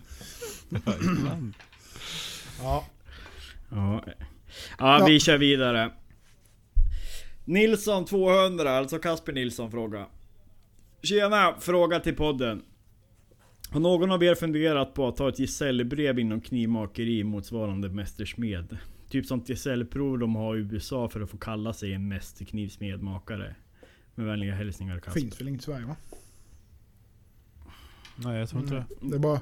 Jajamän. Ja, Ja. ja, vi kör vidare. Nilsson 200, alltså Kasper Nilsson fråga. Tjena, fråga till podden. Har någon av er funderat på att ta ett gesällbrev inom knivmakeri motsvarande mästersmed? Typ sånt gesällprov de har i USA för att få kalla sig en mästerknivsmedmakare. Med vänliga hälsningar Kasper. finns väl inget i Sverige va? Nej jag tror inte det. Det är bara...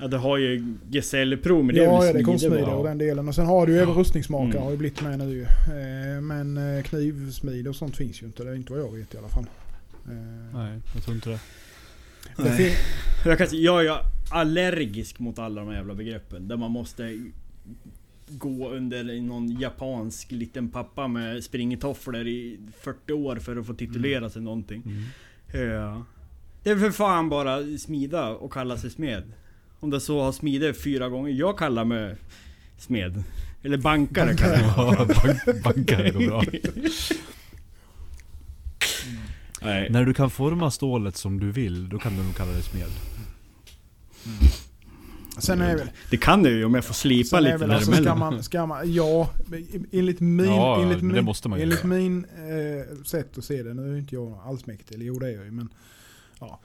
Ja, det har ju gesällprov men det är Ja, väl ja, det är och den delen. Och sen har du ju även rustningsmakare Mm. har ju blivit med nu ju. Eh, Men eh, knivsmide och sånt finns ju inte. Det är inte vad jag vet i alla fall. Eh, Nej, jag tror inte det. Nej. Jag, kan, jag är allergisk mot alla de här jävla begreppen. Där man måste gå under någon japansk liten pappa med springtofflor i 40 år för att få titulera sig någonting. Mm. Ja. Det är för fan bara smida och kalla sig smed. Om det så har smide fyra gånger. Jag kallar mig smed. Eller bankare kallar jag mig. <laughs> Ja, bank, bankare går bra. <laughs> Nej. När du kan forma stålet som du vill, då kan du nog kalla det smed. Sen är väl... Det kan du ju om jag får slipa lite väl alltså, ska man, ska man, ja, enligt min, Ja, enligt det min, måste man ju enligt min eh, sätt att se det, nu är inte jag allsmäktig, eller jo det är jag ju men ja.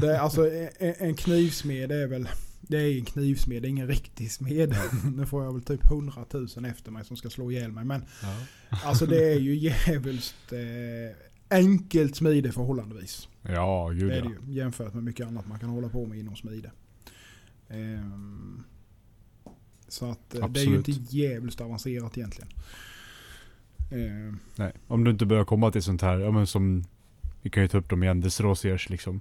Det, är, alltså en, en knivsmed är väl, det är en knivsmed, det är ingen riktig smed. <laughs> Nu får jag väl typ 100 000 efter mig som ska slå ihjäl mig men Ja. alltså det är ju <laughs> jävligt eh, enkelt smide förhållandevis. Ja, gud Det är ja. det ju jämfört med mycket annat man kan hålla på med inom smide. Ehm, så att eh, det är ju Absolut. inte jävligt avancerat egentligen. Ehm, Nej, om du inte börjar komma till sånt här, ja men som Vi kan ju ta upp dem igen, Desrosiers liksom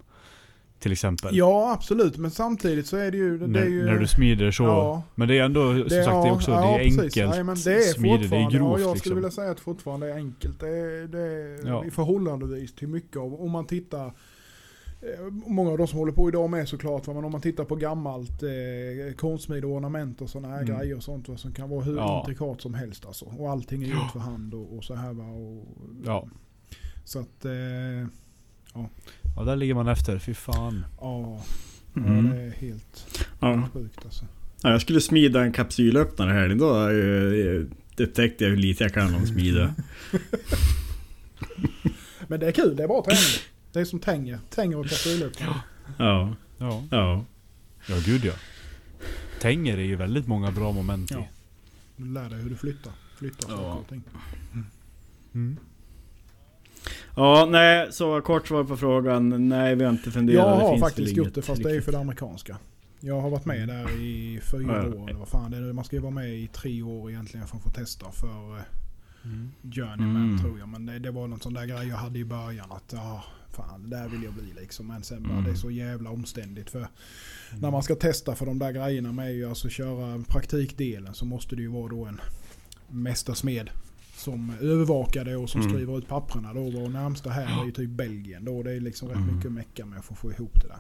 Till exempel ja absolut men samtidigt så är det ju... Det när, är ju när du smider så Ja. Men det är ändå, som sagt det är också, det är enkelt Nej, men det är smidigt, det är grovt ja, Jag skulle liksom vilja säga att fortfarande är enkelt. Det är, det är Ja. förhållandevis till mycket av, om man tittar eh, Många av de som håller på idag med såklart, men om man tittar på gammalt eh, konstmide och ornament och sådana här Mm. grejer och sånt va, som kan vara hur Ja. intrikat som helst alltså. Och allting är gjort för hand och, och så här va. Och, Ja, Så att, eh, ja där ligger man efter, fy fan ja. Mm. Ja, det är helt Ja. sjukt alltså. Ja, jag skulle smida en kapsylöppnare här. Då eh, upptäckte jag hur lite jag kan om smida. <laughs> Men det är kul, det är bra träning. Det är som tänger. Tänger och kapsylöppning. Ja, Ja, ja. ja gud ja Tänger är ju väldigt många bra moment Ja. i Du lär dig hur du flyttar. Flyttar Ja. saker och ting. mm. Ja, nej, så kort svar på frågan. Nej, vi har inte funderat. Jag Det har faktiskt gjort det fast det är ju för det amerikanska. Jag har varit med där i fyra Ja. år eller vad fan det är. Man ska ju vara med i tre år egentligen för att få testa för eh, Mm. Journeyman Mm. tror jag. Men det, det var någon sån där grej jag hade i början att ja, fan det där vill jag bli liksom. Men sen bara Mm. det är så jävla omständigt för när man ska testa för de där grejerna med ju alltså köra praktikdelen så måste det ju vara då en mästarsmed som övervakar det och som Mm. skriver ut papperna då. Och närmsta här är ju typ Belgien då. Det är liksom rätt Mm. mycket att mecka med för att få ihop det där.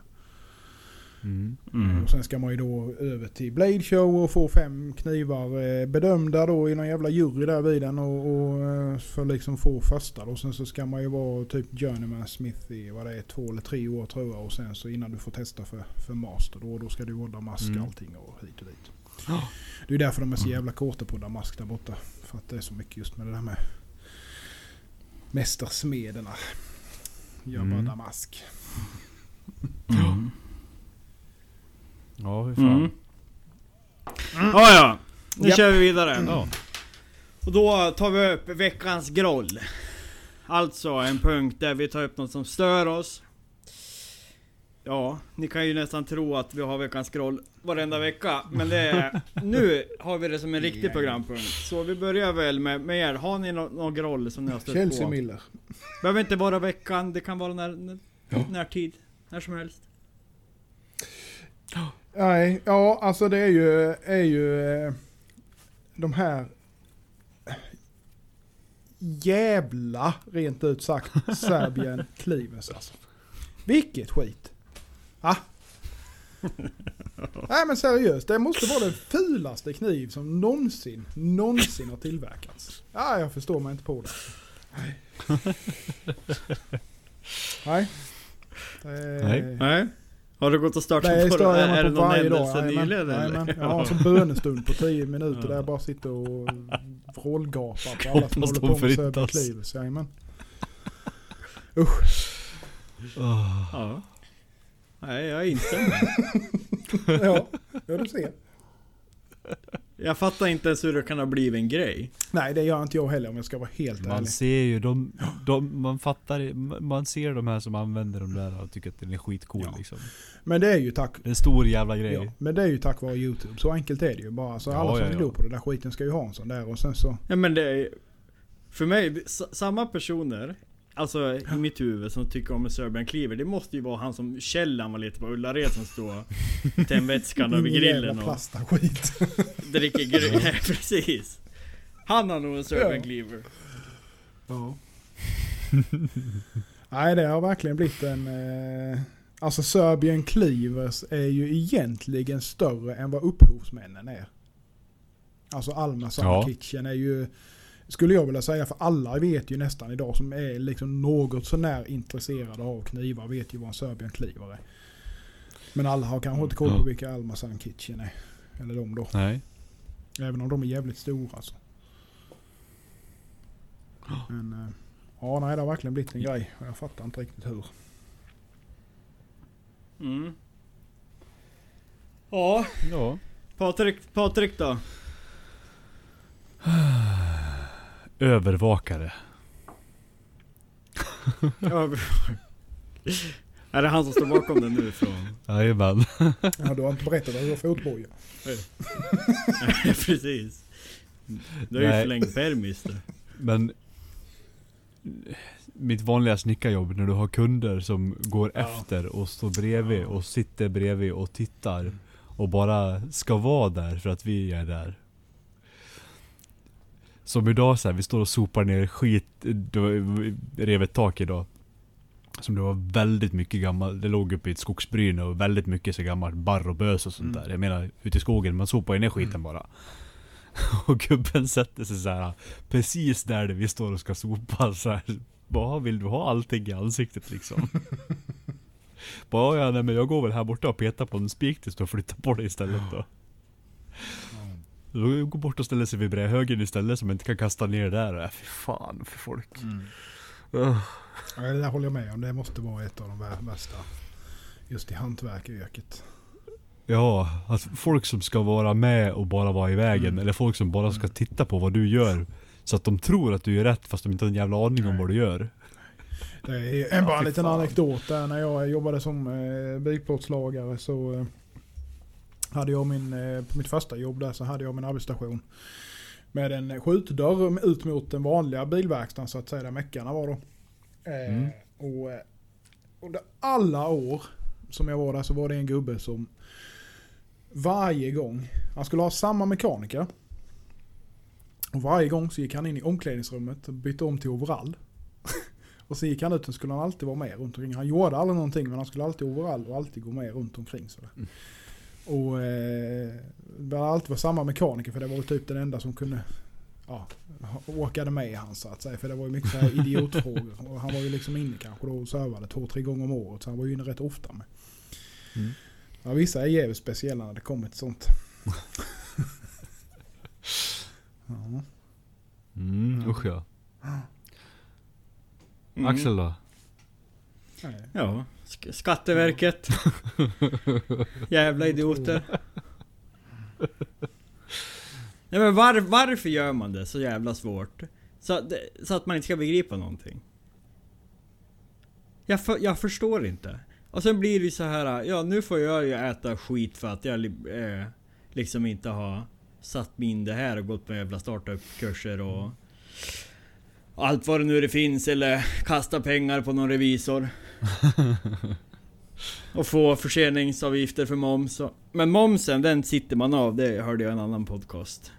Mm. Mm. Och sen ska man ju då över till Blade Show och få fem knivar eh, bedömda då i någon jävla jury där vid den och, och eh, för liksom få första då. Sen så ska man ju vara typ Journeyman Smith i vad det är två eller tre år tror jag och sen så innan du får testa för, för Master då, då ska du vara Damask Mm. allting och hit och dit. Det är därför de är så jävla kåta på Damask där borta. För att det är så mycket just med det där med mästarsmederna. Gör bara Mm. Damask. Mm. Ja, hur fan Mm. Ja, ja. Nu Ja. kör vi vidare. Ja, Och då tar vi upp veckans groll. Alltså en punkt där vi tar upp något som stör oss. Ja, ni kan ju nästan tro att vi har veckans groll varenda vecka. Men det är, <laughs> nu har vi det som en riktig programpunkt. Så vi börjar väl med, med er. Har ni någon, någon groll som ni har stött Chelsea på? Miller. Behöver inte vara veckan, det kan vara när, när, närtid. När som helst. Nej, ja alltså det är ju, är ju eh, de här... jävla, rent ut sagt, <laughs> Serbian Cleavers alltså. Vilket skit. Ah. <laughs> Nej men seriöst, det måste vara den fulaste kniv som någonsin, någonsin har tillverkats. Ja, jag förstår mig inte på det. Nej. <laughs> Nej. Eh, Nej. Nej. Har du gått och startat Det på jag Är mig det på någon händelse nyligen jajamän. eller? Jag har <laughs> en sån bönestund på 10 minuter Ja. där jag bara sitter och vrålgapar på alla som håller på med förintas. Cleavers. Jajamän. Åh. Ja. Nej, jag instämmer. <laughs> Ja, ja du ser. Jag fattar inte ens hur det kan ha blivit en grej. Nej det gör inte jag heller om jag ska vara helt Man ärlig. ser ju de, de, man fattar, man ser de här som använder de där och tycker att den är skitcool Ja. liksom. Men det är ju tack... Är en stor jävla grej. Ja, men det är ju tack vare YouTube. Så enkelt är det ju bara. Så Ja, alla som ja, ja. glor på det där skiten ska ju ha en sån där och sen så... Ja men det är För mig, samma personer Alltså i mitt huvud som tycker om en Serbian Cleaver Det måste ju vara han som Kjell han var lite på Ullared som står Tändvätskan över Ingen grillen och skit. <laughs> dricker grill. Nej precis Han har nog en Serbian Ja. Cleaver Ja. Nej det har verkligen blivit en... Eh, alltså Serbian Cleavers är ju egentligen större än vad upphovsmännen är. Alltså Alma Summer Ja. Kitchen är ju... Skulle jag vilja säga för alla vet ju nästan idag som är liksom något sånär intresserade av knivar vet ju vad en Serbian Cleaver är. Men alla har kanske inte koll på vilka Alma Summer Kitchen är. Eller de då. Nej. Även om de är jävligt stora alltså. Men eh, ja, nej det har verkligen blivit en grej. Jag fattar inte riktigt hur. mm. Ja, Ja. Patrik, Patrik då? <sighs> <sniffs> Övervakare. Ja, <laughs> är det han som står bakom den nu från? Jajamän. Ja, du har inte berättat att du har fotboja. Precis Du har ju Nej. förlängt permis du. Men mitt vanliga snickarjobb när du har kunder som går Ja. efter och står bredvid Ja. och sitter bredvid och tittar och bara ska vara där för att vi är där. Som idag så här, vi står och sopar ner skit, rev ett tak idag. Som det var väldigt mycket gammalt, det låg uppe i ett skogsbryne och väldigt mycket så gammalt barr och bös och sånt Mm. där. Jag menar ute i skogen, man sopar ju ner skiten Mm. bara. <laughs> Och gubben sätter sig så här precis där vi står och ska sopa så här. Bara, vill du ha allting i ansiktet liksom? <laughs> Bara, ja nej men jag går väl här borta och petar på en spik tills du flyttar på dig istället då. <laughs> Då går bort och ställer sig vid brädhögen istället så man inte kan kasta ner där. Äh, fy fan för folk. Ugh. Ja, det där håller jag med om. Det måste vara ett av de vär- värsta. Just i hantverkaryrket. Ja, att folk som ska vara med och bara vara i vägen. Mm. Eller folk som bara ska Mm. titta på vad du gör. Så att de tror att du gör rätt fast de inte har en jävla aning om Nej. vad du gör. Det är en, bara en fy liten fan. anekdot där. När jag jobbade som eh, bilplåtslagare så eh, hade jag min, eh, på mitt första jobb där så hade jag min arbetsstation. Med en skjutdörr ut mot den vanliga bilverkstaden så att säga där meckarna var då. Eh, Mm. Och eh, under alla år som jag var där så var det en gubbe som varje gång, han skulle ha samma mekaniker. Och varje gång så gick han in i omklädningsrummet och bytte om till overall. <laughs> och så gick han ut och skulle han alltid vara med runt omkring. Han gjorde aldrig någonting men han skulle alltid overall och alltid gå med runt omkring. Sådär. Mm. Och eh, det var alltid var samma mekaniker för det var ju typ den enda som kunde ja, åkade med han så att säga. För det var ju mycket så här idiotfrågor. <laughs> Och han var ju liksom inne kanske då och servade två, tre gånger om året. Så han var ju inne rätt ofta med. Mm. Ja, vissa är jävligt speciella när det kommer till sånt. <laughs> ja. Mm, usch ja. Mm. Axel då? Nej. Ja, Skatteverket. <laughs> Jävla idioter. Nej men var, varför gör man det så jävla svårt? Så, det- så att man inte ska begripa någonting. Jag, för, jag förstår inte. Och sen blir det ju så här, ja nu får jag ju äta skit för att jag eh, liksom inte har satt mig in det här och gått på jävla startup-kurser och allt vad det nu det finns eller kasta pengar på någon revisor. <laughs> Och få förseningsavgifter för moms. och- Men momsen den sitter man av, det hörde jag i en annan podcast.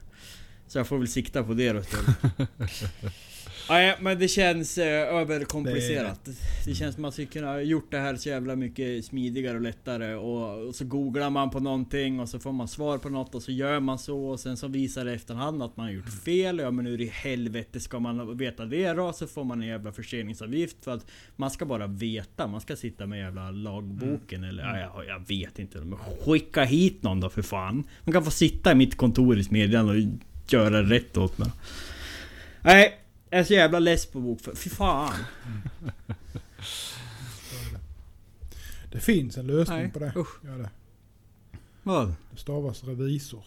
Så jag får väl sikta på det då istället. <laughs> Nej men det känns eh, överkomplicerat. Det... känns som att man skulle kunna gjort det här så jävla mycket smidigare och lättare. Och, och så googlar man på någonting och så får man svar på något och så gör man så. Och sen så visar det efterhand att man har gjort fel. Ja men hur i helvete ska man veta det då? Så får man en jävla förseningsavgift för att man ska bara veta. Man ska sitta med jävla lagboken eller ja, jag, jag vet inte. Men skicka hit någon då för fan. Man kan få sitta i mitt kontor i Smedjan och göra rätt åt mig. Nej, jag är så jävla less på bokföring. Fy fan. Det finns en lösning Nej, på det. usch. Gör det. Vad? det stavas revisor.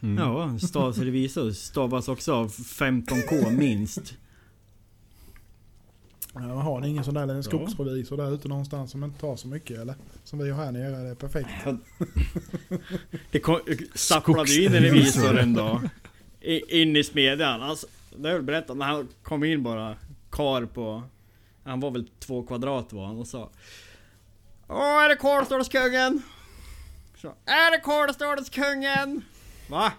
Mm. Ja, stavas revisor stavas också av 15k minst. Ja, har ni ingen sån där en skogsrevisor där ute någonstans som inte tar så mycket eller? Som vi har här nere, det är perfekt. Det kom, stapplade ju in en revisor en dag. In i smedjan. Alltså, det har jag berättat. När han kom in bara. Kar på... Han var väl två kvadrat var han och sa. Åh, är det Karlstålskungen? Så, är det Karlstålskungen? Va?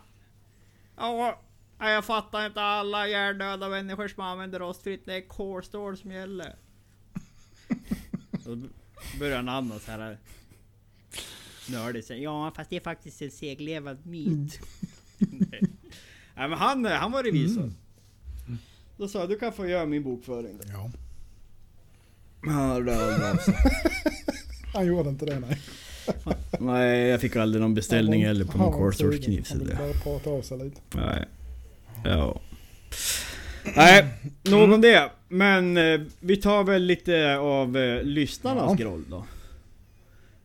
Ja, jag fattar inte alla hjärndöda människor som använder rostfritt. Det är kolstål som gäller. <laughs> Då börjar han andas här. Nördigt säger ja fast det är faktiskt en seglevad myt. Nej. <laughs> Nej men han, han var revisor. Då sa jag du kan få göra min bokföring. då." Ja. Han hörde aldrig av sig. Han gjorde inte det nej. <laughs> Nej jag fick aldrig någon beställning heller på någon var så Han ville det- bara prata av sig lite. Nej. Ja. Nej, nog om det. Men eh, vi tar väl lite av eh, lyssnarnas Ja. groll då.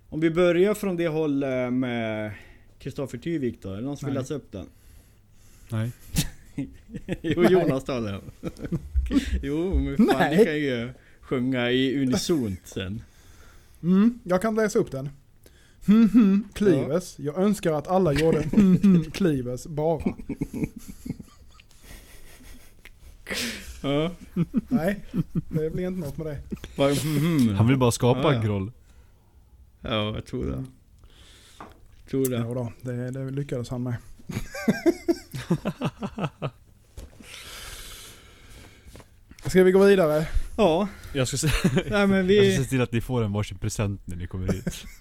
Om vi börjar från det hållet med Kristoffer Tyvik då. Är det någon som vill läsa upp den? Nej. <laughs> Jo, Jonas tar den. <laughs> jo, men fan Nej. ni kan ju sjunga i unisont sen. Mm, jag kan läsa upp den. Hmm, hmm, Clives. Jag önskar att alla gjorde <laughs> hmm, hmm, Clives bara. Ja. Nej, det blir inte något med det. Vad- mhm. Han vill bara skapa Ja, ja. en groll. Ja, jag tror det. Tror det. Ja, då, det, det lyckades han med. <laughs> <laughs> Ska vi gå vidare? Ja, Jag ska, se, <laughs> nej men jag vi... ska se till att ni får en varsin present när ni kommer hit. <laughs>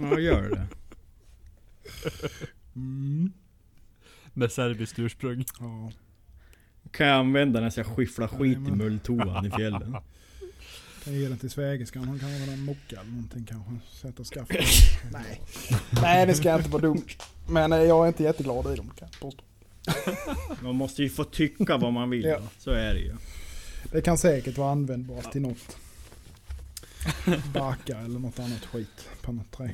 Ja, gör det. Mm. Med serbiskt ursprung. Ja. Kan jag använda när jag ska skyffla skit i mulltoan i fjällen. Kan ge den till svägerskan. Hon kan ha en mocka eller någonting kanske. Sätta skaft. <laughs> Nej. Nej, det ska inte vara dumt. Men eh, jag är inte jätteglad i dem kan jag påstå. <laughs> Man måste ju få tycka vad man vill. Ja. va? Så är det ju. Det kan säkert vara användbart till något. Baka eller något annat skit på något trä.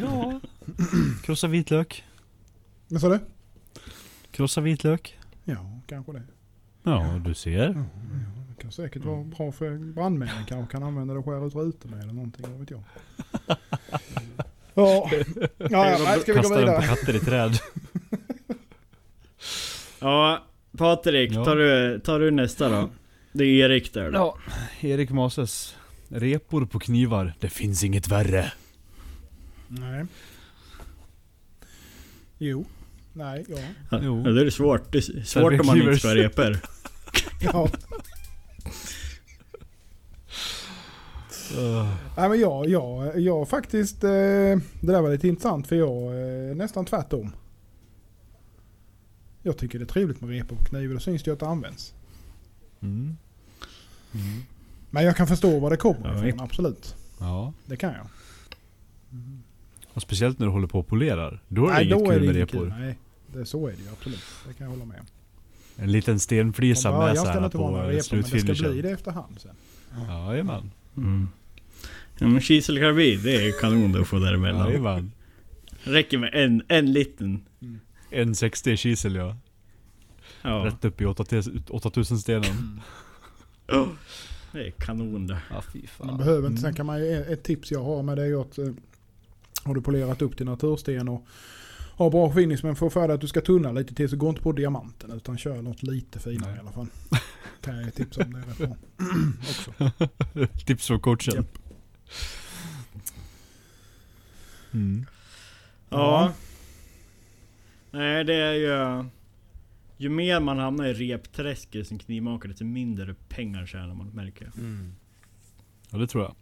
Ja. <clears throat> Krossa vitlök. Vad sa du? Krossa vitlök. Ja, kanske det. Ja, du ser. Ja, det kan säkert vara bra för brandmännen. Kanske kan använda det och skära ut rutor med eller någonting. Vad vet jag. <laughs> Ja, ja, ja ska vi gå Kasta vidare? katter i träd. <laughs> Ja, Patrik, tar, du, tar du nästa då? Det är Erik där då. Ja, Erik Mases. Repor på knivar. Det finns inget värre. Nej. Jo. Nej, ja. Ja, Jo. det är svårt. Det är svårt om man inte ska ha repor. <laughs> ja. Uh, <laughs> Nej men jag, jag, jag faktiskt, eh, det där var lite intressant för jag är nästan tvärtom. Jag tycker det är trevligt med repor på kniv och då syns det ju att det används. mm. Mm. Men jag kan förstå var det kommer Ja, ifrån, absolut. Ja. Det kan jag. Och speciellt när du håller på och polerar. Då är det Nej, inget då kul är det med inget repor. kul. Nej, det, så är det ju absolut. Det kan jag hålla med om. En liten stenflisa med några på men det ska bli slutfinishen. det efterhand sen. Jajamän. Mm. Ja, men kiselkarbid, det är kanon att få däremellan. Jajamän. Räcker med en, en liten. En 60 kisel ja. Ja, Rätt upp i 8000 8000 stenen. det är kanon det. Ja fy Man behöver inte. Sen Mm. kan man ett tips jag har med det är ju att eh, har du polerat upp till natursten och har bra finish men får för dig att du ska tunna lite till så gå inte på diamanten utan kör något lite finare Nej. i alla fall. <laughs> Kan jag ge tips om det är. <clears throat> Också. <laughs> Tips från coachen. Japp. Mm. Ja. Nej, det är ju... Ju mer man hamnar i repträsket som knivmakare, desto mindre pengar tjänar man märker jag. Ja det tror jag.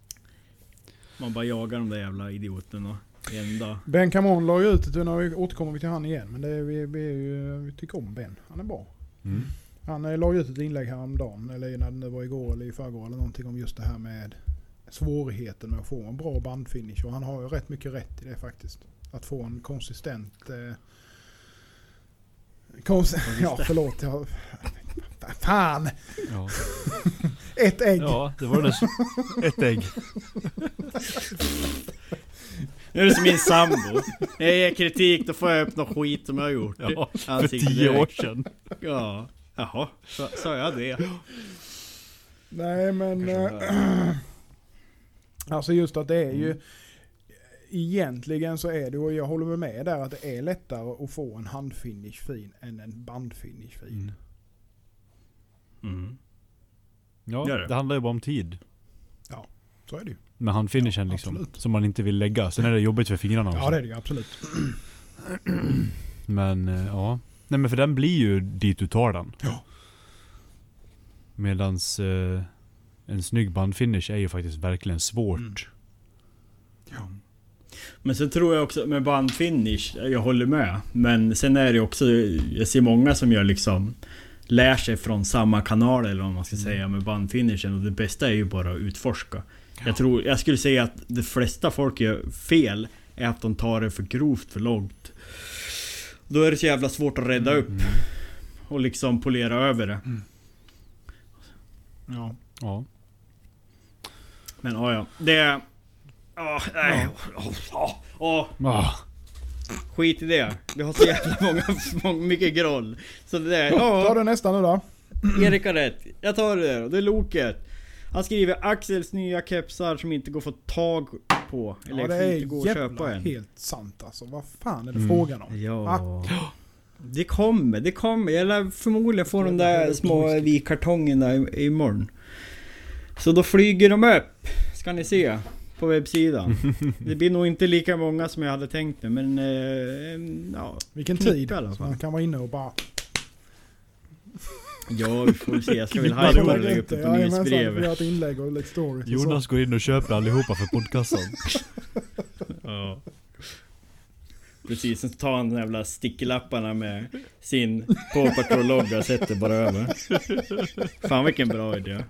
Man bara jagar de där jävla idioterna. En dag. Ben Camon la ju ut ett, nu återkommer vi till han igen, men det är, vi, vi, ju, vi tycker om Ben. Han är bra. Mm. Han eh, la ju ut ett inlägg häromdagen, eller när det var igår eller i förrgår eller någonting om just det här med svårigheten med att få en bra bandfinish. Och han har ju rätt mycket rätt i det faktiskt. Att få en konsistent... Eh, kons ja, <laughs> förlåt. Jag, fan! Ja. <laughs> Ett ägg! ja, det var det ett ägg. <laughs> Nu är det som min sambo. När jag ger kritik då får jag upp något skit som jag har gjort. Ja, för tio år sedan. Ja. Jaha, sa- jag det? Nej men... Eh, <clears throat> alltså just att det är ju... Egentligen så är det, och jag håller med med där, att det är lättare att få en handfinish fin än en bandfinish fin. Mm. Mm. Ja, det. det. handlar ju bara om tid. Så är det ju. Med handfinishen Ja, liksom. Som man inte vill lägga. Sen är det jobbigt för fingrarna också. Ja det är det ju absolut. <clears throat> Men eh, ja. Nej men för den blir ju dit du tar den. Ja. Medans eh, en snygg bandfinish är ju faktiskt verkligen svårt. Mm. Ja. Men sen tror jag också med bandfinish, jag håller med. Men sen är det också, jag ser många som gör liksom Lär sig från samma kanal eller vad man ska säga med bandfinishen och det bästa är ju bara att utforska. Jag tror, jag skulle säga att de flesta folk gör fel är att de tar det för grovt, för långt. Då är det så jävla svårt att rädda upp Mm. och liksom polera över det. Ja. Ja. Men ja, ja. Det... Nej. Ah, Skit i det. Vi har så jävla många, många mycket groll. Så det där, Ta ja, det nästa nu då. Erik har rätt. Jag tar det där. Det är Loket. Han skriver Axels nya kepsar som inte går att få tag på. Eller Ja, det inte går att köpa än. helt sant alltså. Vad fan är det Mm. frågan om? Ja. Va? <gasps> Det kommer, det kommer. Jag lär förmodligen få de där små i- imorgon. Så då flyger de upp. Ska ni se. På webbsidan. <laughs> Det blir nog inte lika många som jag hade tänkt mig men... Eh, ja. Vilken tid. man kan vara inne och bara... ja, vi får se. Jag ska väl <laughs> hajpa och lägga upp det på Jajamensan, vi nyhetsbrevet. gör ett inlägg och lite stories. Jonas går in och köper allihopa för podcastan. <laughs> Ja. Precis, sen tar han de jävla stickelapparna med sin Paw Patrol-logga och sätter bara över. Fan vilken bra idé.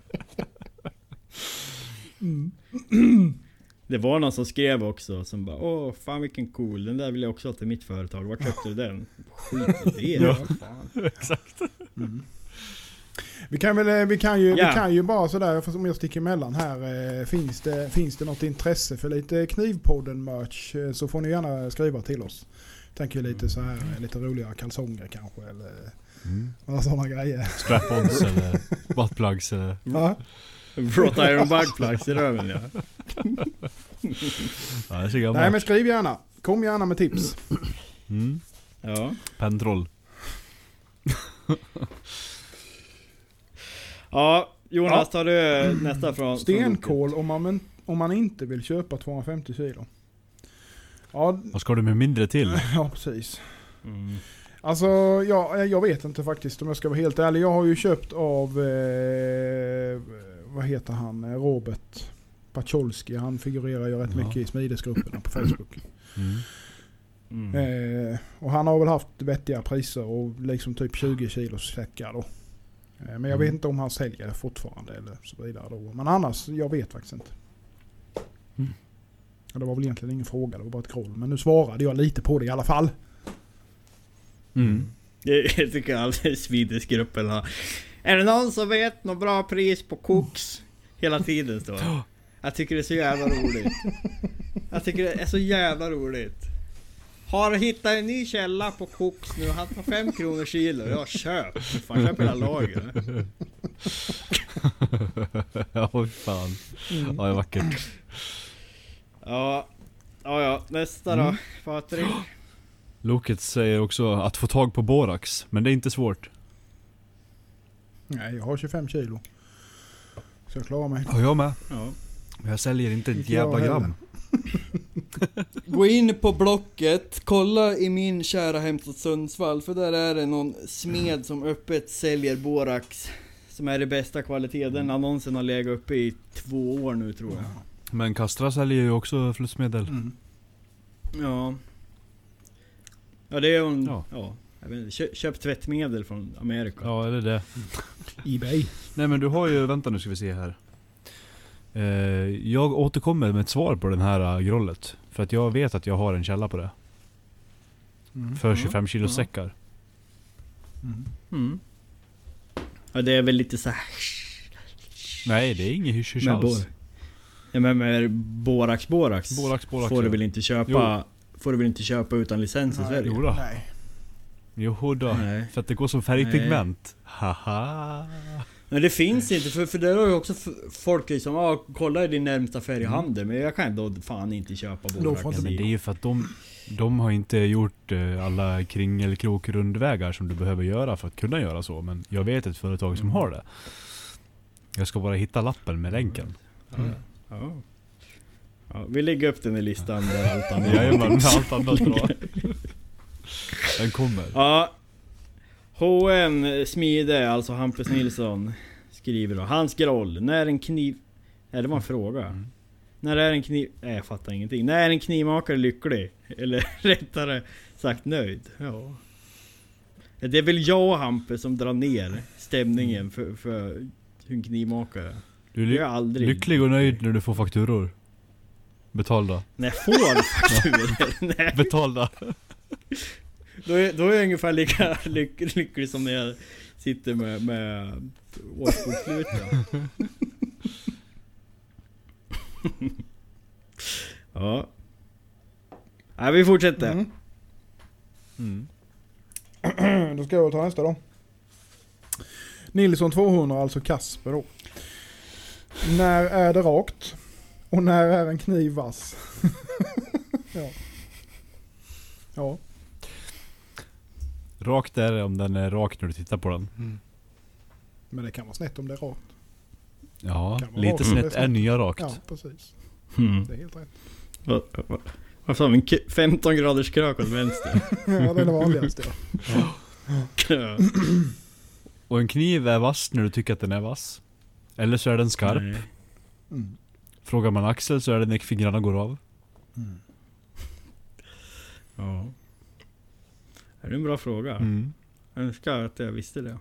Det var någon som skrev också som bara Åh fan vilken cool, den där vill jag också ha till mitt företag. Vart köpte du den? Skit i det. Ja. fan. <laughs> Exakt. Vi kan, väl, eh, vi, kan ju, Ja. vi kan ju bara sådär, för om jag sticker emellan här. eh, Finns det, finns det något intresse för lite Knivpodden-merch eh, så får ni gärna skriva till oss. Tänker lite så här, lite roliga kalsonger kanske eller Mm. några sådana grejer. Strap-ons <laughs> eller buttplugs eller... Ja. Brought iron bugplugs i röven ja. <laughs> Ja. Nej men skriv gärna. Kom gärna med tips. Mm. Ja. Pentroll. <laughs> Ja, Jonas Ja. tar du nästa från... från Stenkol om man, om man inte vill köpa 250 kilo. Ja, Vad ska du med mindre till? <laughs> ja precis. Mm. Alltså, ja, jag vet inte faktiskt om jag ska vara helt ärlig. Jag har ju köpt av, eh, vad heter han, Eh, Robert Pacholski. Han figurerar ju rätt Ja. mycket i smidesgrupperna på Facebook. Mm. Mm. Eh, och han har väl haft vettiga priser och liksom typ 20 kilos säckar då. Eh, men jag Mm. vet inte om han säljer det fortfarande eller så vidare då. Men annars, jag vet faktiskt inte. Mm. Det var väl egentligen ingen fråga, det var bara ett groll. Men nu svarade jag lite på det i alla fall. Mm. Jag tycker alla Swedish-gruppen har... Är det någon som vet något bra pris på koks? Hela tiden står. <gasps> Jag tycker det är så jävla roligt. Jag tycker det är så jävla roligt. Har hittat en ny källa på koks nu. Han tar fem kronor kilo. Jag köp. Fan köp hela lager. <laughs> ja, fy fan. Mm. Ja, det är vackert. Ja. Ja, ja. Nästa då. Mm. Patrik. <gasps> Loket säger också att få tag på borax, men det är inte svårt. Nej, jag har 25 kilo. Så jag klarar mig. Ja, jag med. Ja. Men jag säljer inte ett jävla gram. <laughs> <laughs> Gå in på Blocket, kolla i min kära hemstad Sundsvall, för där är det någon smed som öppet säljer borax. Som är det bästa kvalitet. Den annonsen har legat uppe i två år nu tror jag. Men Castra säljer ju också flutsmedel. Mm. Ja. Ja det är ju en... Ja. Ja. jag vet inte, köp, köp tvättmedel från Amerika. Ja, är det det? Ebay. Nej men du har ju, vänta nu ska vi se här. Eh, jag återkommer med ett svar på den här uh, grollet. För att jag vet att jag har en källa på det. Mm. För Ja, 25 kilo ja. säckar. Mm. Mm. Ja det är väl lite så här. Nej det är inget hysch hysch Med alls. bor- Ja men med borax borax. Borax, borax, Får du ja. väl inte köpa... Får du väl inte köpa utan licens i Nej, Sverige? Jodå. Nej. Joho då. Nej. För att det går som färgpigment. Haha. Men det finns inte, för, för det har ju också folk liksom, ja kolla i din närmsta färghandel, men jag kan då fan inte köpa Ja, men det är ju för att de, de har inte gjort eh, alla kringelkrokrundvägar som du behöver göra för att kunna göra så. Men jag vet ett företag som Mm. har det. Jag ska bara hitta lappen med länken. Ja. Ja. Ja, vi lägger upp den i listan där allt annat. Jajamän, allt annat bra. <laughs> Den kommer. Ja. H&M Smide, alltså Hampus Nilsson, skriver då. Hans groll, när en kniv... Nej det var en fråga. Mm. När är en kniv... Nej jag fattar ingenting. När är en knivmakare lycklig? Eller <laughs> rättare sagt nöjd? Ja. Det är väl jag och Hampus som drar ner stämningen för, för en knivmakare. Du är är ly- aldrig. lycklig och nöjd när du får fakturor. Betalda. När jag får fakturor. <laughs> Nej, Betalda. <laughs> då, är, då är jag ungefär lika <laughs> lyck, lycklig som när jag sitter med, med årsbokslutet. <laughs> ja. Nej, vi fortsätter. Mm. Mm. <clears throat> Då ska jag väl ta nästa då. Nilsson 200, alltså Kasper då. När är det rakt? Och när är en kniv vass? <laughs> ja. Ja. Rakt är det om den är rak när du tittar på den. Men det kan vara snett om det är rakt. Ja, lite rakt. snett är är snett. nya rakt. Ja, precis. Mm. Det är helt rätt. Vad vad- vad sa vi? En k- 15 graders krök åt vänster. <laughs> Ja, det är det vanligaste. Ja. <clears throat> Och en kniv är vass när du tycker att den är vass. Eller så är den skarp. Mm. Frågar man Axel så är det när fingrarna går av. Mm. Ja. Det är en bra fråga. Mm. Jag önskar att jag visste det.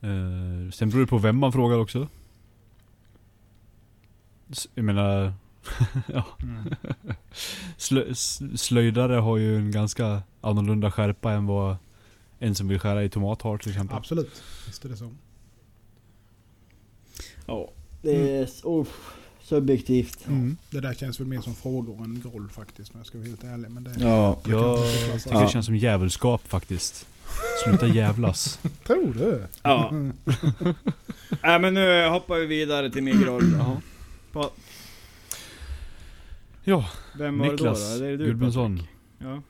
Eh, sen beror det på vem man frågar också. S- Jag menar... <laughs> ja. Mm. Slö, slöjdare har ju en ganska annorlunda skärpa än vad en som vill skära i tomat har till exempel. Absolut. Visst är det så. Ja. Det är oh, subjektivt. Mm. Det där känns väl mer som frågor än groll faktiskt. Men jag ska vara helt ärlig. Men det, Ja. Jag tycker det känns som djävulskap faktiskt. Sluta jävlas. <laughs> Tror du? Ja. <laughs> Nej men nu hoppar vi vidare till min groll. Jaha. Ja, Vem var Niklas det då? då? Det är du, Gudmundsson. Ja.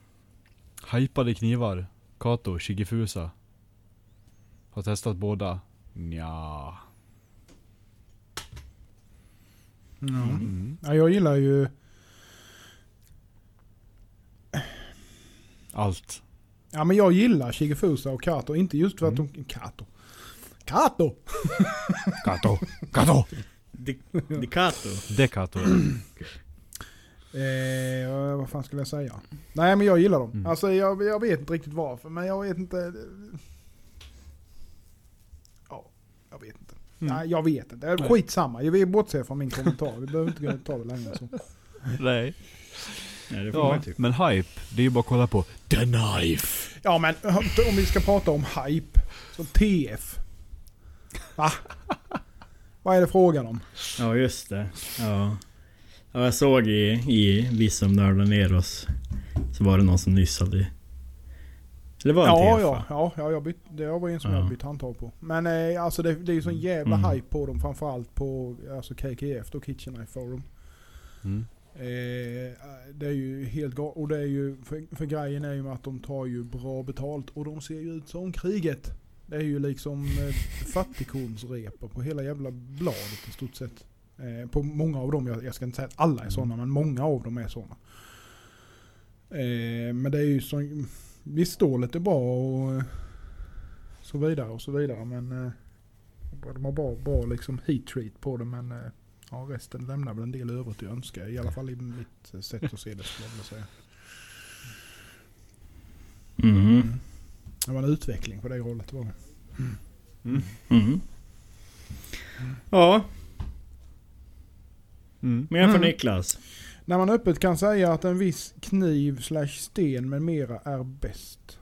Hypade knivar. Kato, Shigefusa. Har testat båda. Nja. Ja. Mm. Ja, jag gillar ju... Allt. Ja men jag gillar Shigefusa och Kato. Inte just för att Mm. de... Kato. Kato! <laughs> Kato. Kato. Di- Dicato. Det Kato. <clears throat> Eh, vad fan skulle jag säga? Nej men jag gillar dem. Mm. Alltså jag, jag vet inte riktigt varför men jag vet inte... Ja, jag vet inte. Mm. Nej jag vet inte. Nej. Skitsamma. Jag vill bortse från min kommentar. Vi behöver inte gå- ta det längre så. Nej. Nej det får man Ja, ju tycka. men hype. Det är ju bara att kolla på The Knife. Ja men om vi ska prata om hype. Så TF. Va? Vad är det frågan om? Ja just det. Ja. ja jag såg i, i Vi som nördar ner oss. Så var det någon som nyss hade... Var det en Ja, TF, ja, ja, ja jag bytt, det var en som Ja. jag bytt handtag på. Men eh, alltså det, det är ju sån jävla Mm. hype på dem. Framförallt på alltså KKF då, Kitchen Knife Forum. Mm. Eh, det är ju helt galet. Och det är ju, för, för grejen är ju att de tar ju bra betalt och de ser ju ut som kriget. Det är ju liksom eh, <laughs> fattigkornsrepor på hela jävla bladet i stort sett. Eh, på många av dem, jag, jag ska inte säga att alla är sådana, men många av dem är sådana. Eh, men det är ju så, visst stålet är bra och eh, så vidare och så vidare men eh, de har bra, bra liksom heat treat på det men eh, ja, resten lämnar väl en del övrigt att önska. I alla fall i mitt sätt att se det skulle jag vilja säga. Mhm. Det var en utveckling på det hållet var det. Mhm. Ja, Mm. mer för Mm. Niklas. När man öppet kan säga att en viss kniv slash sten med mera är bäst.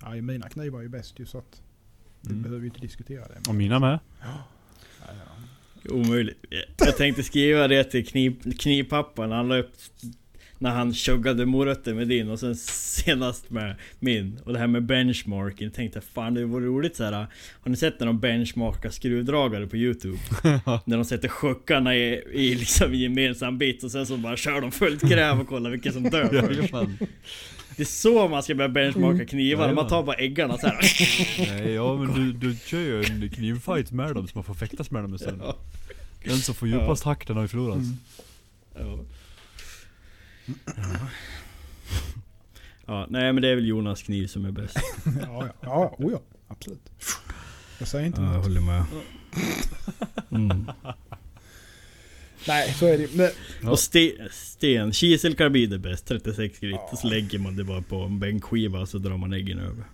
Ja, mina knivar är ju bäst ju så att vi Mm. behöver ju inte diskutera det. Och mina med. Omöjligt. Jag tänkte skriva det till kniv, knivpappan. Han la upp när han chuggade morötter med din och sen senast med min. Och det här med benchmarking. Tänkte fan det vore roligt så här. Har ni sett när de benchmarkar skruvdragare på youtube? <laughs> när de sätter sjuckarna i, i liksom gemensam bit och sen så bara kör de fullt gräv och kollar vilken som dör. <laughs> Jajamän. Det är så man ska börja benchmarka knivar. Man tar bara äggarna så här. <laughs> Nej, ja men du, du kör ju en knivfight med dem så man får fäktas med dem sen. Ja. Den som får djupast hack den har ju förlorat. Mm. Ja. Ja, nej men det är väl Jonas kniv som är bäst. Ja, ja, ja, oh ja, absolut. Jag säger inte Ja, jag håller med. Mm. Nej, så är det Men, Ja. Och sten, sten, kiselkarbid är bäst, 36 grit. Ja. Och så lägger man det bara på en bänkskiva och så drar man äggen över.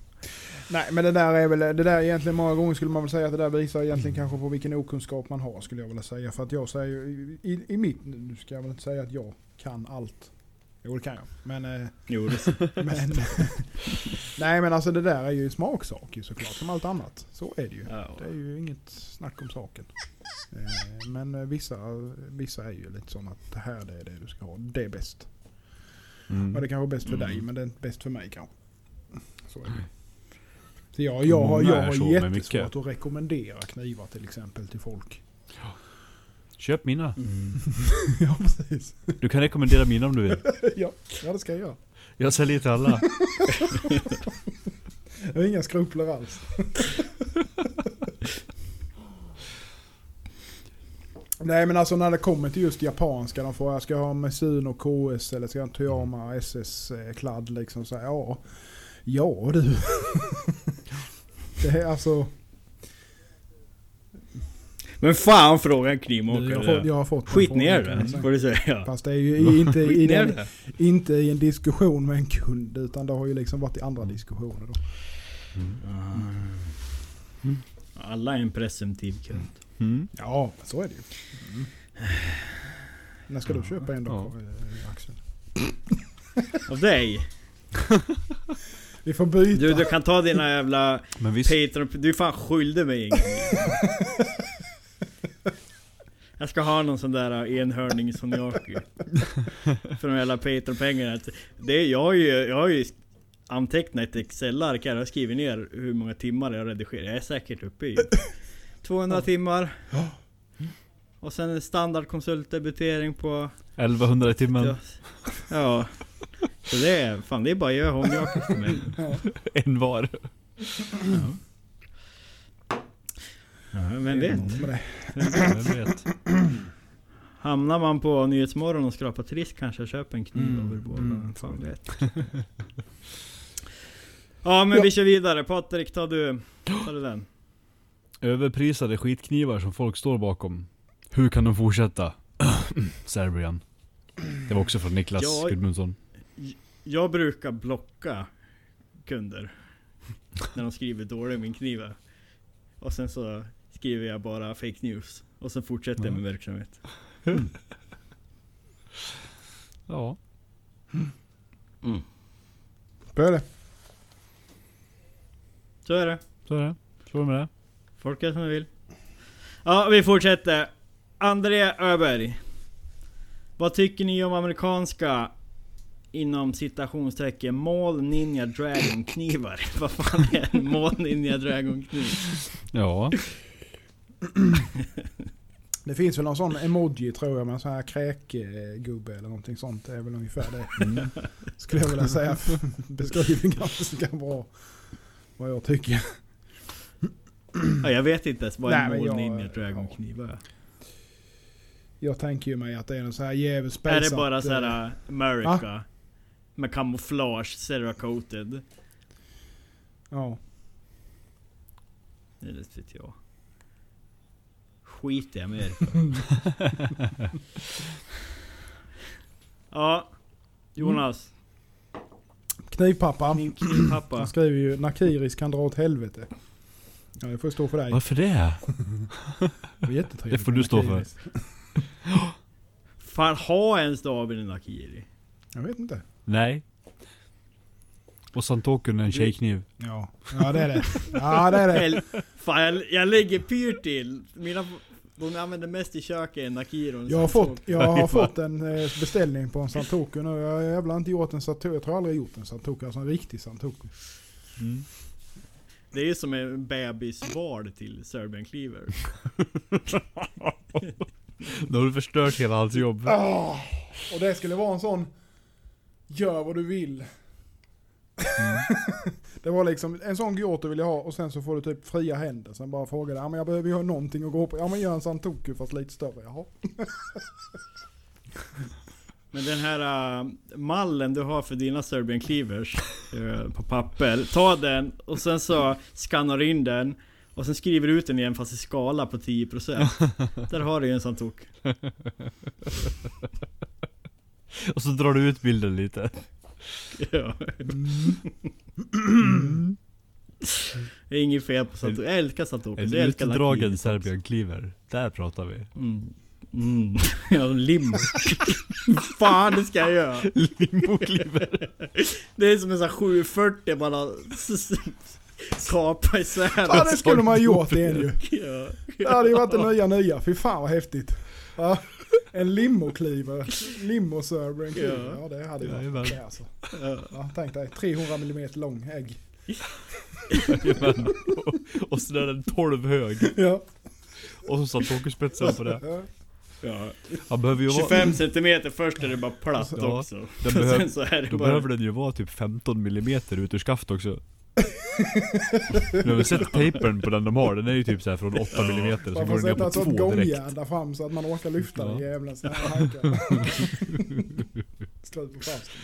Nej men det där är väl, det där är egentligen många gånger skulle man väl säga att det där visar egentligen kanske på vilken okunskap man har skulle jag vilja säga. För att jag säger i, i mitt, nu ska jag väl inte säga att jag kan allt. Jo det kan jag. Men, eh, Jo, <laughs> men <laughs> nej men alltså det där är ju en smaksak ju såklart som allt annat. Så är det ju. ja. Det är ju inget snack om saken. Eh, men eh, vissa, vissa är ju lite sådana att det här det är det du ska ha. Det är bäst. Mm. Och det kanske är bäst för Mm. dig men det är inte bäst för mig kanske. Så är det. Så jag, jag jag är har jättesvårt att rekommendera knivar till exempel till folk. Köp mina. Mm. <laughs> ja precis. Du kan rekommendera mina om du vill. <laughs> ja, ja det ska jag göra. Jag säljer till alla. <laughs> Jag har inga skrupler alls. Nej men alltså när det kommer till just japanska, de får jag ska ha Mizuno KS eller ska jag ha Toyama SS-kladd liksom så här, ja. Ja du. det är alltså, Men fan fråga en fått, jag har fått den Skit frågan, ner det, får du säga. Fast det är ju <laughs> inte i, den, inte i en diskussion med en kund utan det har ju liksom varit i andra diskussioner då. Mm. Alla är en presumtiv kund. Mm. Ja, så är det ju. Mm. När ska du köpa en då, Ja. eh, Axel? <laughs> Av dig? Vi får byta. Du, du kan ta dina jävla Men visst, Patreon, du är fan skyldig mig en kniv. <laughs> Jag ska ha någon sån där enhörning Sonyaki. <laughs> För de jävla Patreon-pengarna. Det är, jag har ju, jag har ju antecknat ett Excel-ark här. Jag har skrivit ner hur många timmar jag redigerar. Jag är säkert uppe i <laughs> 200 timmar. Och sen en standardkonsultdebitering på... 1100 i timmen. Ja. Så det är, fan det är bara göra Honjaki för mig. En var. Ja, vem vet? Vem vet. Hamnar man på Nyhetsmorgon och skrapar trist kanske jag köper en kniv Mm, över båda. mm, fan vet. <laughs> ja men Ja. vi kör vidare. Patrik, tar du, tar du den? Överprisade skitknivar som folk står bakom. Hur kan de fortsätta? <clears throat> Serbian. Det var också från Niklas Ja. Gudmundsson. Jag brukar blocka kunder. När de skriver dålig min kniv. Och sen så skriver jag bara fake news. Och sen fortsätter jag Ja. med verksamhet. <laughs> Ja. Så är det. Så är det. Så är det. Så är det med det. Folk är som de vill. Ja, vi fortsätter. André Öberg. Vad tycker ni om amerikanska inom citationstecken mål ninja dragon knivar? <laughs> Vad fan är en mål ninja dragon kniv? Ja. Det finns väl någon sån emoji tror jag med en sån här kräkgubbe eller någonting sånt. Det är väl ungefär det. Mm. Skulle jag vilja säga. Beskriver ganska bra vad jag tycker. Ja, jag vet inte ens vad en jag- ninja dragon ja. kniv är. Jag tänker ju mig att det är en sån här jävel Är det bara eh, såhär America? Med camouflage, coated Ja. Det vet jag. Skit i Amerika. <laughs> ja. Jonas. Knivpappa. Min killpappa. Han skriver ju Nakiris kan dra åt helvete. Ja, det får stå för dig. Varför det? Det var jättetrevligt Det får du stå för. Fan ha ens David en Akiri? Jag vet inte. Nej. Och Santokun en tjejkniv. Ja, ja det är det. Ja det är det. Fan jag, jag lägger pyr till. Mina, de använder mest i köket en en Jag har fått, jag <laughs> har fått en eh, beställning på en Santoku nu. Jag har jävlar inte gjort en Santoku. Jag tror aldrig jag gjort en Santoku. Alltså en riktig Santoku. Mm. Det är ju som en bebisval till Serbian Cleaver. <laughs> Då har du förstört hela hans jobb. Ah, och det skulle vara en sån... Gör vad du vill. <laughs> det var liksom en sån Giotto vill jag ha och sen så får du typ fria händer. Sen bara frågade ja men jag behöver ju ha någonting att gå på. Ja men gör en Santoku fast lite större. Jaha. <laughs> Men den här äh, mallen du har för dina Serbian Cleavers äh, på papper. Ta den och sen så skannar du in den. Och sen skriver du ut den igen fast i skala på 10%. <laughs> Där har du ju en sån tok. Och så drar du ut bilden lite. Ja. Det är inget fel på Santoku. Jag älskar Santoku. En Jag älskar utdragen Cleaver. Där pratar vi. Mm. Mm. Ja, limo. <laughs> Fan det ska jag göra. Limbo Cleaver. Det är som en sån här 740 bara kapa isär. Ja det skulle man ha gjort igen ju. Ja. Det hade ju varit det nya nya. Fy fan vad häftigt. Ja, en limokliver. Limo server. Ja. Ja. ja det hade ju varit det alltså. Ja. Ja, tänk dig 300 mm lång ägg. Jajamän. Och- Och så är den 12 hög. Ja. Och så Santoku-spetsen på det. Ja. Ja. Han behöver ju vara... 25 centimeter först är det bara platt Ja. också. Den <laughs> Sen behöv, så är det då bara... behöver den ju vara typ 15 millimeter ut ur skaft också. Du har väl sett tapern på den de har? Den är ju typ så här från 8 millimeter, så Man går får den ner sätta på ett sånt 2 direkt. gångjärn där fram så att man orkar lyfta den Ja. jävlen. Så här <laughs> hankar. Slut på fasten.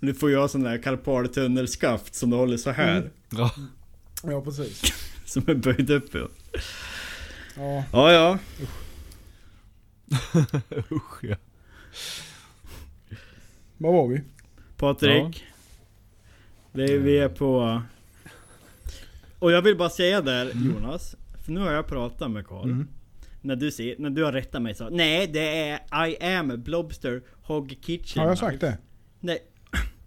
Nu får jag sån där karpaltunnelskaft som du håller så här. Mm. Ja. Ja precis. <laughs> Som är böjd upp ja. Ja. Ja ja. <laughs> Usch ja. Var var vi? Patrik. Det är, vi är på... Och jag vill bara säga där Jonas. För nu har jag pratat med Karl. Mm. När, du ser, när du har rättat mig så. Nej det är I am Blobster Hog Kitchen. Har jag sagt det? Nej.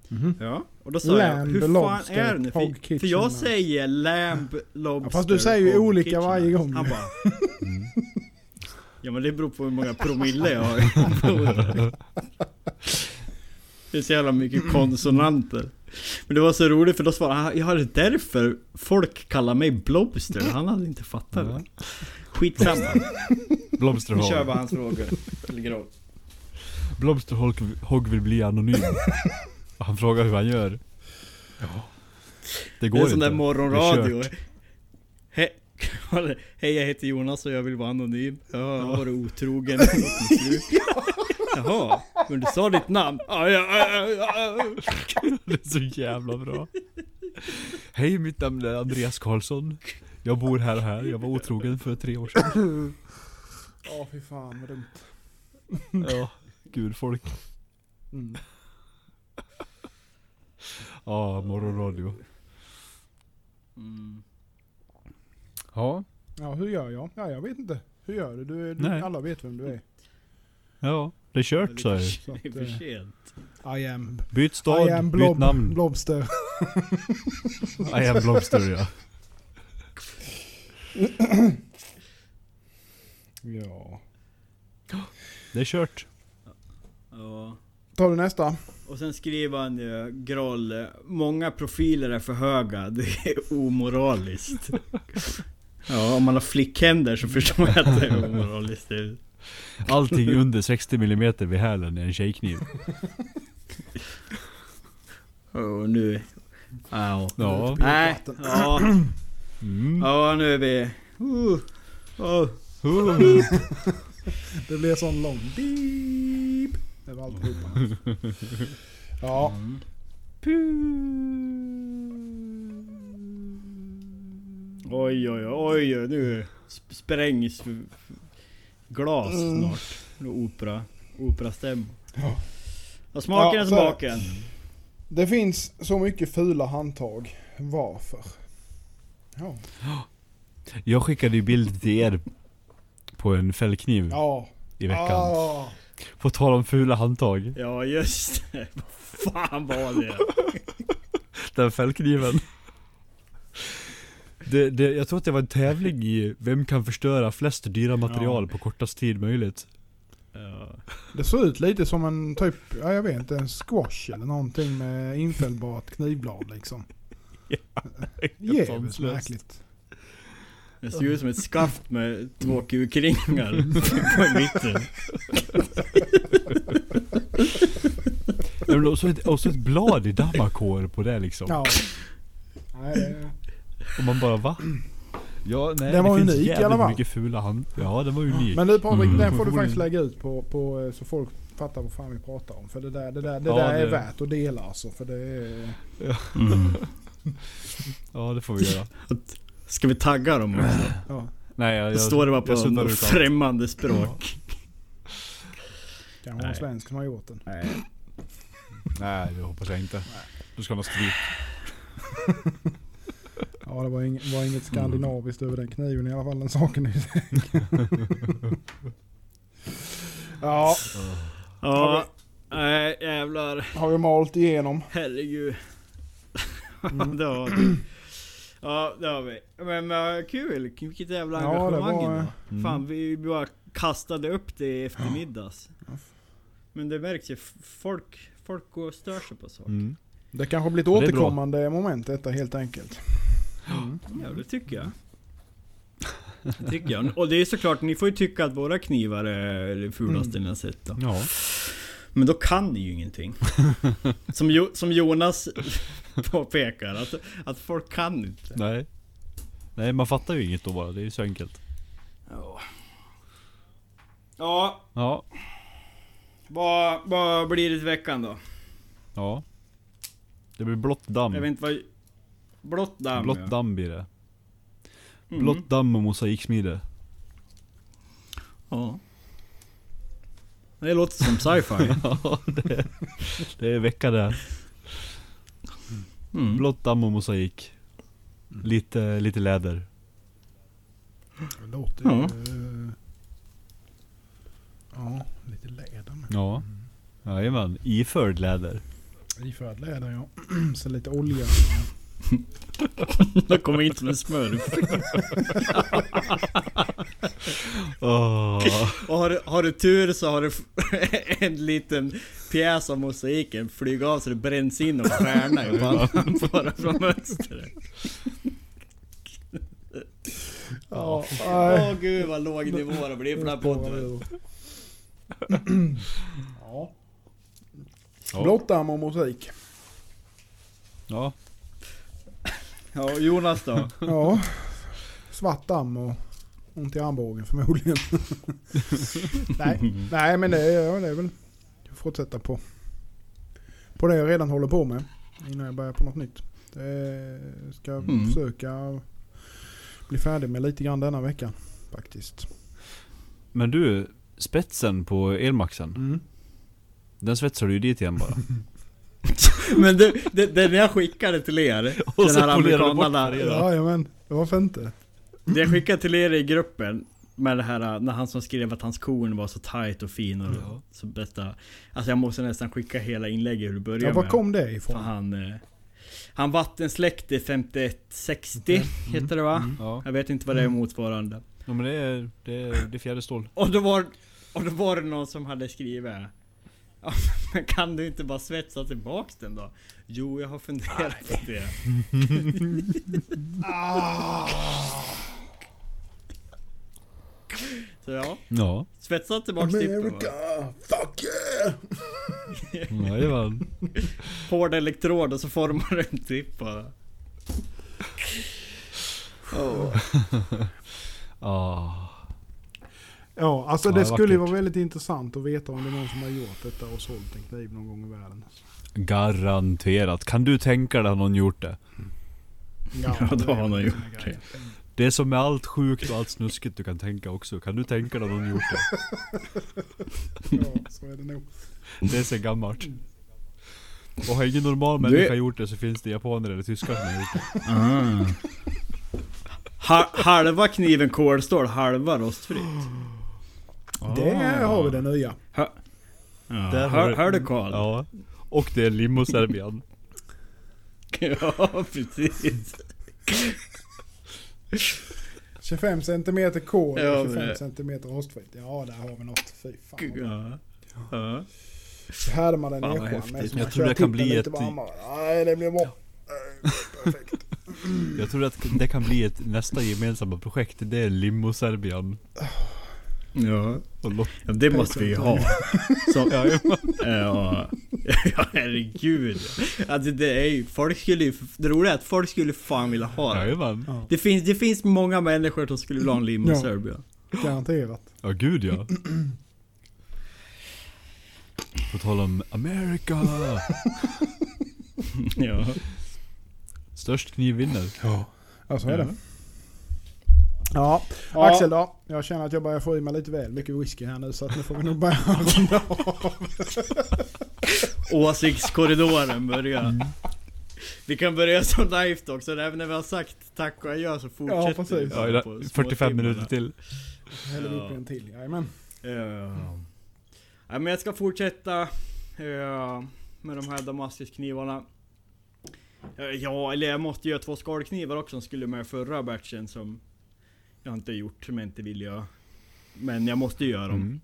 Mhm. Ja. Och då sa Lamb, jag, hur fan är det nu? För, för jag ja. säger Lamb, Lobster, fast du säger ju olika Kitchen. varje gång. Han bara... Mm. Ja men det beror på hur många promille jag har. <laughs> Det är så jävla mycket konsonanter. Men det var så roligt för då svarade han, ja det är därför folk kallar mig Blobster. Han hade inte fattat det. Skitsamma. Vi kör bara hans frågor. Av. Blomsterhogg vill bli anonym. Han frågar hur han gör. Ja. Det Det går är en sån inte. där morgonradio. Det. He <laughs> Hej jag heter Jonas och jag vill vara anonym. Ja, jag har varit otrogen <laughs> mot min fru. Jaha, men du sa ditt namn. Ja, ja, ja. Det är så jävla bra. Hej, mitt namn är Andreas Karlsson. Jag bor här och här. Jag var otrogen för tre år sedan. Ja fy fan vad dumt. Ja, gud folk. Mm. Ja, morgonradio. Mm. Ja. Ja hur gör jag? Ja jag vet inte. Hur gör du? du, du alla vet vem du är. Ja, det är kört så är det. Är för eh, sent. I am, Byt I stad, am byt blob, namn. Blobster. I am Blomster ja. Ja. Det är kört. Ja. Tar du nästa? Och sen skriver han ju Groll, många profiler är för höga, det är omoraliskt. <laughs> Ja, om man har flickhänder så förstår jag att det är omoraliskt. Allting under 60 mm vid hälen är en tjejkniv. Och nu... Ja. Ja. Nej, ja. Mm. Ja, nu är vi... Uh, oh. <laughs> Det blir sån lång beep över alltihopa. Ja, Oj oj oj oj nu sp- sprängs glas snart. Nu Opera. Operastämma. Ja. Ja, smaken Ja, är smaken. det finns så mycket fula handtag. Varför? Ja. Jag skickade ju bild till er på en fällkniv Ja. i veckan. Ah. På tal om fula handtag. Ja just det. Vad fan var det? Den fällkniven. Det, det, jag tror att det var en tävling i vem kan förstöra flest dyra material på kortast tid möjligt. Ja. Det ser ut lite som en typ, ja jag vet inte, en squash eller någonting med infällbart knivblad liksom. <laughs> Jävligt sanslöst. märkligt. Det ser ut som ett skaft med två kukringar <laughs> på mitten. Ja, Och så ett, och så ett blad i dammakår på det liksom. Ja. Nej, det- Och man bara va? Ja, nej, Den var det finns unik i jävligt alla fall. mycket fula hand... Ja, den var unik. Men du Patrik, Mm. den får du faktiskt lägga ut på, på eh, så folk fattar vad fan vi pratar om. För det där, det där, det Ja, där är det- värt att dela alltså. För det är... Mm. <laughs> Ja, det får vi göra. <laughs> Ska vi tagga dem också? Ja, Nej, jag, Det jag, står det bara på jag något främmande språk. kan vara en Nej. svensk som har gjort den. Nej. Nej, det hoppas jag inte. Då ska man stryk. <laughs> Ja, det var, ing, var inget skandinaviskt över den kniven i alla fall. Den saken är. <laughs> Ja, Ja. Nej jävlar. har vi malt igenom. Herregud. <laughs> Mm. det har vi. Ja det har vi. Men, men kul. Vilket jävla Ja, engagemang var. Mm. Fan vi bara kastade upp det i eftermiddags. Ja. Men det märks ju. Folk, folk går och stör sig på saker. Mm. Det kanske blir ett återkommande moment detta helt enkelt. Mm. Ja det tycker jag. Det tycker jag. Och det är såklart, ni får ju tycka att våra knivar är det fulaste Mm. ni har sett då. Ja. Men då kan ni ju ingenting. <laughs> Som, jo, som Jonas påpekar, att, att folk kan inte. Nej. Nej, man fattar ju inget då bara. Det är ju så enkelt. Ja. Ja, Ja. vad, vad blir det till veckan då? Ja. Det blir blått damm. Jag vet inte vad... Blått damm blått ja. damm blir det. Mm. Blått damm och mosaiksmide. Ja. Det låter som sci-fi. <laughs> Ja, det, det är vecka det. Mm. Blått damm och mosaik. Lite, lite läder. Det låter Ja. ju... eh, Ja, lite läder med. Ja. Jajamän. Iförd läder. Iförd läder ja. <clears throat> Så lite olja. Det kommer in som en smurf. <laughs> Åh. Och har, du- har du tur så har du <laughs> en liten pjäs av mosaiken flyga av så det bränns in och stjärna i pannan <laughs> bara från mönstret. Ja, Åh nej. gud vad låg nivå det blir på den här podden. <clears throat> Ja. Och musik. Ja. Ja, Jonas då? <laughs> Ja. Svart damm och ont i armbågen förmodligen. <laughs> nej, nej men det är, ja, det är väl fortsätta på, på det jag redan håller på med. Innan jag börjar på något nytt. Det ska Mm. försöka bli färdig med lite grann denna vecka faktiskt. Men du, spetsen på elmaxen. Mm. Den svetsar du ju dit igen bara. <laughs> <laughs> Men du, det, den jag skickade till er, <laughs> Och den här du amerikanarna. färgerna. Jajamän, varför inte? Det jag skickade till er i gruppen med det här när han som skrev att hans korn var så tight och fin och Ja. så bästa Alltså jag måste nästan skicka hela inlägget hur det började Ja, var med. kom det För ifrån? han eh, Han vattensläckte 5160 heter det va? Mm. Ja. Jag vet inte vad det är motsvarande ja men det är, det är, det är fjärde stål. Och då var Och då var det någon som hade skrivit Ja, <laughs> men kan du inte bara svetsa tillbaks den då? Jo, jag har funderat på det. <laughs> Så ja, Ja. svetsa tillbaks tippen va? America, fuck yeah! <laughs> Jajamän. Hård elektrod och så formar du en tipp bara. Ah. Ja, alltså Ja, det det skulle ju vara väldigt intressant att veta om det är någon som har gjort detta och sålt en kniv någon gång i världen. Garanterat. Kan du tänka dig att någon gjort det? Ja, <laughs> då har någon gjort det. Det är som med allt sjukt och allt snuskigt du kan tänka också. Kan du tänka dig att någon gjort det? <laughs> Ja, så är det nog. Det är så gammalt. Och har ingen normal människa gjort det så finns det japaner eller tyskar som har gjort det. Ah. Ha, halva kniven kolstål, halva rostfritt. Det har vi det nya. Ja, hör, hör du Karl? Ja. Och det är limo-serbian. <laughs> ja, precis. 25 cm kol Ja, och 25 men- cm rostfritt. Ja, där har vi något. Fy fan. Ja. Ja. Så hade man en nedskärm med Jag tror det kan bli ett-. Nej, det blir bra. Perfekt. Jag tror att det kan bli ett nästa gemensamma projekt. Det är limo-serbian. Ja. Ja, det måste vi ju ha. Så, Ja, <laughs> ja, ja, herregud. Alltså det är ju, folk skulle ju, det roliga är att folk skulle fan vilja ha det. Jajamän. Det finns, det finns många människor som skulle vilja ha en limo Ja. Serbia. Garanterat. Ja gud ja. <clears throat> På tal om America. Ja. Störst kniv vinner. Ja. Ja, så är det. Ja. Ja, Ja. Axel då. Jag känner att jag börjar få i mig lite väl mycket whisky här nu så att nu får vi nog börja runda av. <laughs> Åsiktskorridoren börjar. Vi kan börja som live talk, så även när vi har sagt tack och adjö så fortsätter Ja, precis. vi Ja, bara i det- på 45 minuter till. Häller vi Ja. upp en till. Jajamän. Ja. ja, men jag ska fortsätta ja, med de här Damaskusknivarna. Eh, Ja, eller jag måste göra två skalknivar också som skulle med förra batchen som jag inte gjort, som jag inte vill göra. Men jag måste göra dem. Mm.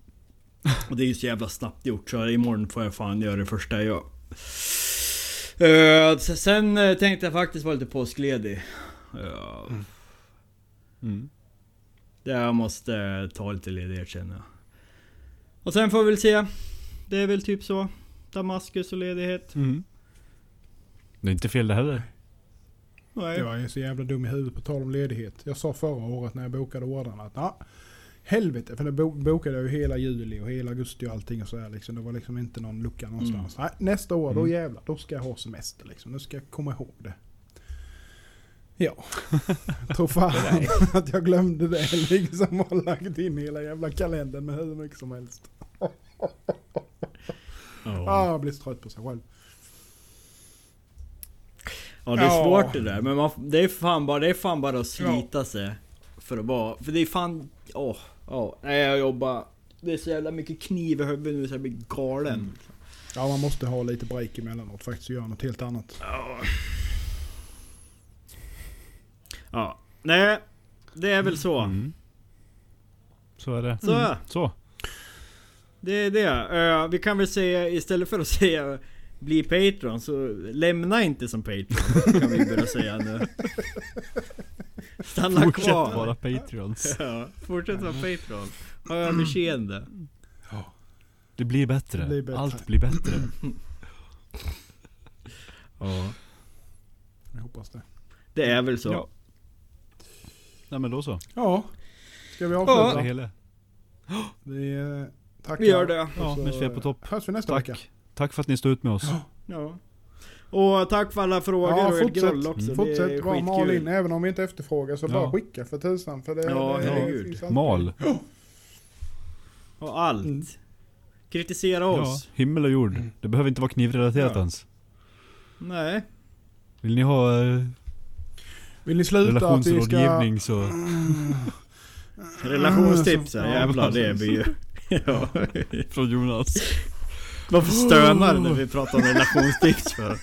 Och det är ju så jävla snabbt gjort så imorgon får jag fan göra det första jag gör. S- sen eh, tänkte jag faktiskt vara lite påskledig. Ja, Mm. det jag måste ta lite ledighet känner jag. Och sen får vi väl se. Det är väl typ så. Damaskus och ledighet. Mm. Det är inte fel det heller. Nej. Jag är så jävla dum i huvudet på tal om ledighet. Jag sa förra året när jag bokade ordrarna att ja, helvete. För då bo- bokade jag ju hela juli och hela augusti och allting och sådär liksom. Det var liksom inte någon lucka någonstans. Nej, nästa år, då Mm. jävlar. Då ska jag ha semester liksom. Nu ska jag komma ihåg det. Ja. <laughs> Tror fan att jag glömde det <laughs> liksom och lagt in hela jävla kalendern med hur mycket som helst. <laughs> Ja. Ah, jag blir så trött på sig själv. Ja det är Ja. svårt det där. Men man, det är fan bara, det är fan bara att slita sig. För att vara, för det är fan, åh, ja. Nej jag jobbar, det är så jävla mycket kniv i huvudet nu så jag blir galen. Ja, man måste ha lite break emellanåt faktiskt och göra något helt annat. Ja. Ja, nej. Det är väl så. Mm. Så är det. Så. Mm. Så. Det är det. Eh, vi kan väl säga istället för att <laughs> säga bli Patreon så lämna inte som Patreon. Kan vi börja säga nu. Stanna Fortsätt kvar. vara Patreons. Ja, fortsätt vara Patreon. Ha överseende. Det blir bättre. Det blir bättre. Allt blir bättre. <clears throat> Ja. Jag hoppas det. Det är väl så. Ja. Nej men då så. Ja. Ska vi Det avsluta? hela. Vi eh, tackar. Vi gör det. Ja, vi är på topp. Hörs vi nästa vecka. Tack. För att ni stod ut med oss. <gasps> Ja. Och tack för alla frågor Ja, och fortsätt. groll också. är Fortsätt bara mal in. Även om vi inte efterfrågar så Ja. bara skicka för tusan. För det, Ja, det, herregud. finns alltid- Mal. <gasps> Och allt. Mm. Kritisera Ja, oss. himmel och jord. Det behöver inte vara knivrelaterat Ja. ens. Nej. Vill ni ha eh, Vill ni sluta att vi ska... så... Relationstips <laughs> ja, Ja, jävlar det är vi ju. ja. <laughs> Från Jonas. <laughs> Varför stönar du när vi pratar om relationstips för?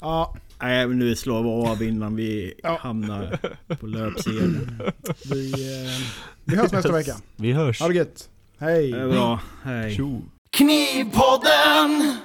Ja, Nej men nu slår vi av innan vi Ja. hamnar på löpsedeln. vi, eh, vi hörs nästa vecka. Vi hörs. Ha det gött. Hej. Det är bra, hej. Tjo. Knivpodden!